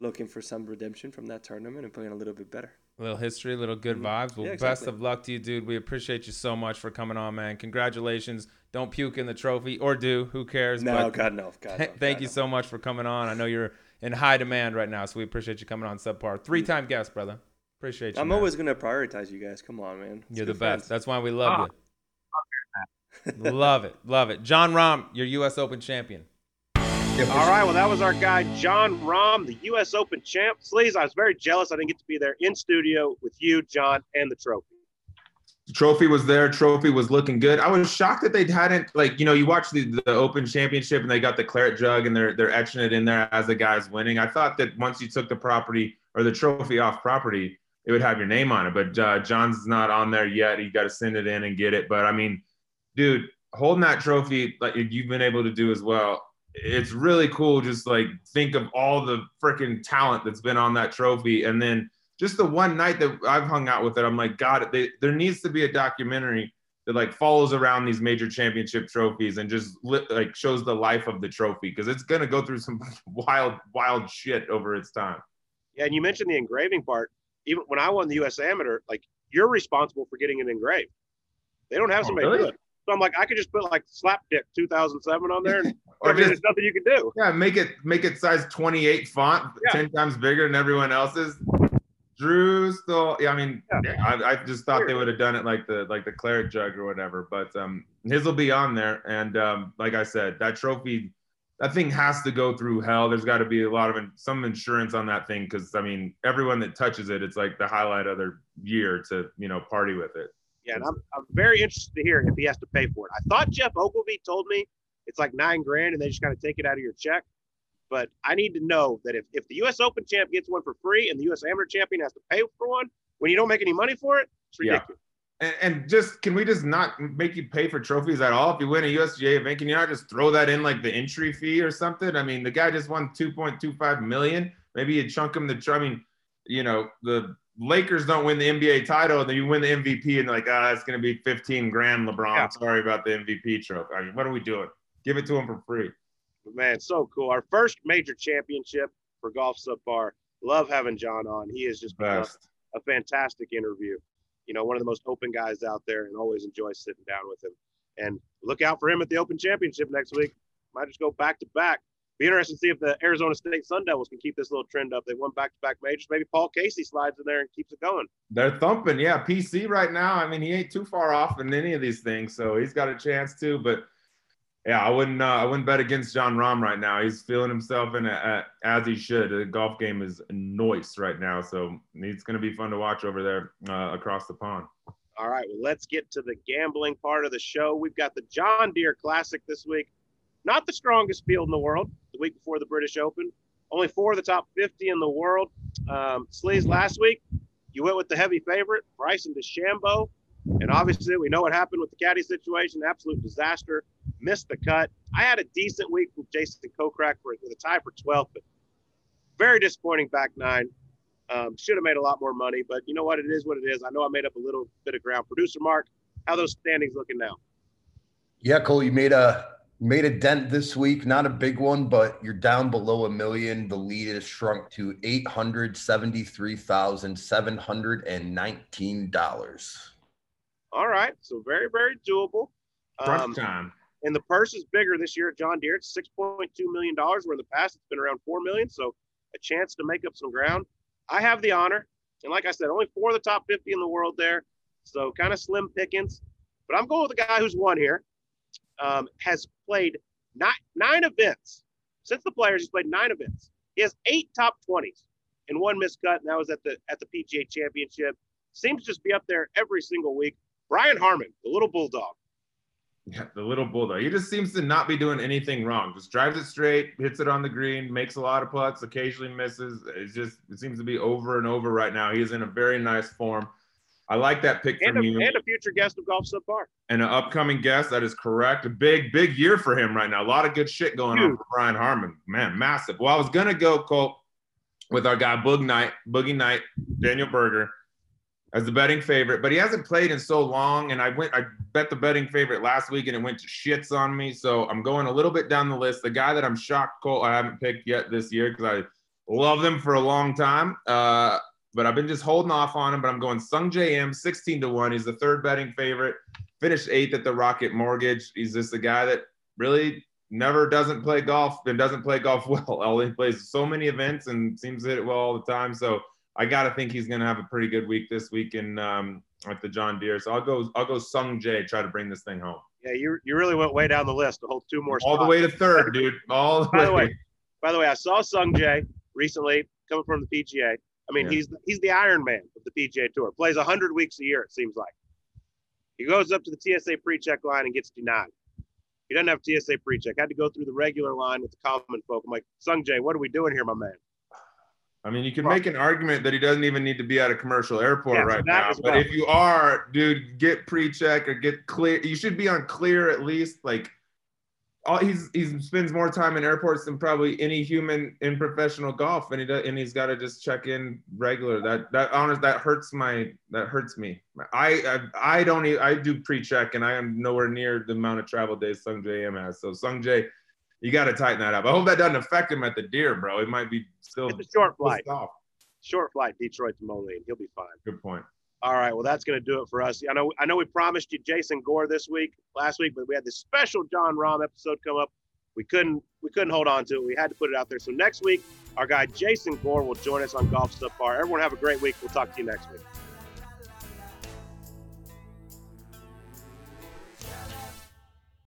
looking for some redemption from that tournament and playing a little bit better. Little history, little good mm-hmm. vibes. Well, Yeah, best of luck to you, dude. We appreciate you so much for coming on, man. Congratulations. Don't puke in the trophy, or do. Who cares? No, But God no, God no. thank God you no. so much for coming on. I know you're in high demand right now, so we appreciate you coming on subpar. Three mm. time guest, brother. Appreciate you. I'm man. always gonna prioritize you guys. Come on, man. It's You're the best. friends. That's why we love Oh. you. love it. Love it. Jon Rahm, your U.S. Open champion. All right, well, that was our guy, Jon Rahm, the U.S. Open champ. Sleaze, I was very jealous I didn't get to be there in studio with you, Jon, and the trophy. Trophy was there. Trophy was looking good. I was shocked that they hadn't like you know you watch the, the Open Championship and they got the claret jug and they're they're etching it in there as the guy's winning. I thought that once you took the property or the trophy off property, it would have your name on it. But uh, Jon's not on there yet. You got to send it in and get it. But I mean, dude, holding that trophy like you've been able to do as well. It's really cool. Just like think of all the freaking talent that's been on that trophy, and then just the one night that I've hung out with it, I'm like, God, they, there needs to be a documentary that like follows around these major championship trophies and just li- like shows the life of the trophy because it's gonna go through some [LAUGHS] wild, wild shit over its time. Yeah, and you mentioned the engraving part. Even when I won the U.S. Amateur, like you're responsible for getting it engraved. They don't have Oh, somebody really? do it. So I'm like, I could just put like slapdick 2007 on there, and [LAUGHS] Or I mean, just there's nothing you can do. yeah, make it make it size 28 font, Yeah. 10 times bigger than everyone else's. Drew Stoltz, yeah, I mean, Yeah. I, I just thought they would have done it like the like the claret jug or whatever, but um, his will be on there. And um, like I said, that trophy, that thing has to go through hell. There's got to be a lot of in, some insurance on that thing because I mean, everyone that touches it, it's like the highlight of their year to you know party with it. Yeah, and I'm, I'm very interested to hear if he has to pay for it. I thought Geoff Ogilvy told me it's like nine grand and they just kind of take it out of your check. But I need to know that if, if the U.S. Open champ gets one for free and the U.S. Amateur champion has to pay for one, when you don't make any money for it, it's Yeah. ridiculous. And, and just can we just not make you pay for trophies at all? If you win a USGA event, can you not just throw that in like the entry fee or something? I mean, the guy just won 2.25 million. Maybe you chunk him the. I mean, you know, the Lakers don't win the NBA title, and then you win the MVP, and they're like, ah, it's gonna be 15 grand, LeBron. Yeah. Sorry about the MVP trophy. I mean, what are we doing? Give it to him for free. Man, so cool. Our first major championship for Golf so far. Love having Jon on. He is just a fantastic interview. You know, one of the most open guys out there, and always enjoy sitting down with him. And look out for him at the Open Championship next week. Might just go back to back. Be interesting to see if the Arizona State Sun Devils can keep this little trend up. They won back to back majors. Maybe Paul Casey slides in there and keeps it going. They're thumping, yeah. PC right now. I mean, he ain't too far off in any of these things, so he's got a chance too. But yeah, I wouldn't. Uh, I wouldn't bet against Jon Rahm right now. He's feeling himself in a, a, as he should. The golf game is noise right now, so it's going to be fun to watch over there uh, across the pond. All right, well, let's get to the gambling part of the show. We've got the John Deere Classic this week. Not the strongest field in the world, week before the British Open. Only four of the top 50 in the world. Um, Sleaze, last week, you went with the heavy favorite, Bryson DeChambeau. And obviously, we know what happened with the caddy situation. Absolute disaster. Missed the cut. I had a decent week with Jason Kokrak for, with a tie for 12th, but very disappointing back nine. Um, should have made a lot more money, but you know what? It is what it is. I know I made up a little bit of ground. Producer Mark, how those standings looking now? Yeah, Cole, you made a made a dent this week. Not a big one, but you're down below a million. The lead is shrunk to eight hundred seventy-three thousand seven hundred and nineteen dollars. All right, so very, very doable. Crunch Um, time. and the purse is bigger this year at John Deere. It's six point two million dollars, where in the past it's been around four million. So a chance to make up some ground. I have the honor, and like I said, only four of the top fifty in the world there, so kind of slim pickings. But I'm going with the guy who's won here. Um, has played nine events Since the players, he's played nine events. He has eight top 20s and one miscut, and that was at the at the PGA Championship. Seems to just be up there every single week. Brian Harman, the little bulldog. Yeah, the little bulldog. He just seems to not be doing anything wrong. Just drives it straight, hits it on the green, makes a lot of putts, occasionally misses. It just it seems to be over and over right now. He's in a very nice form. I like that pick And from a, you. and a future guest of Golf Subpar. and an upcoming guest. That is correct. A big, big year for him right now. A lot of good shit going on for Brian Harman. Man, massive. Well, I was gonna go Colt with our guy Boog Knight, Boogie Knight, Daniel Berger as the betting favorite, but he hasn't played in so long. And I went, I bet the betting favorite last week, and it went to shits on me. So I'm going a little bit down the list. The guy that I'm shocked Colt I haven't picked yet this year because I love them for a long time. Uh, but I've been just holding off on him. But I'm going Sungjae Im 16 to 1. He's the third betting favorite. Finished eighth at the Rocket Mortgage. He's just a guy that really never doesn't play golf and doesn't play golf [LAUGHS] well. All he plays so many events and seems to hit it well all the time. So I gotta think he's gonna have a pretty good week this week in um, at the John Deere. So I'll go I'll go Sungjae try to bring this thing home. Yeah, you you really went way down the list to hold two more All the way to third, dude. All the By the way. way, by the way, I saw Sung Jae recently coming from the PGA. I mean, Yeah. he's he's the Iron Man of the PGA Tour. Plays hundred weeks a year, it seems like. He goes up to the TSA pre-check line and gets denied. He doesn't have TSA pre-check. Had to go through the regular line with the common folk. I'm like, Sung Jae, what are we doing here, my man? I mean, you can make an argument that he doesn't even need to be at a commercial airport Yeah, right now. But well. if you are, dude, get pre-check or get clear. You should be on clear at least. Like, all he's he spends more time in airports than probably any human in professional golf, and he does, and he's got to just check in regular. That that honest that hurts my that hurts me. I I, I don't I do pre-check, and I am nowhere near the amount of travel days Sungjae Im has. So Sungjae. You got to tighten that up. I hope that doesn't affect him at the deer, bro. It might be still It's a short flight. off. Short flight, Detroit to Moline. He'll be fine. Good point. All right, well, that's going to do it for us. I know, I know, we promised you Jason Gore this week, last week, but we had this special Jon Rahm episode come up. We couldn't, we couldn't hold on to it. We had to put it out there. So next week, our guy Jason Gore will join us on Golf Subpar. Everyone have a great week. We'll talk to you next week.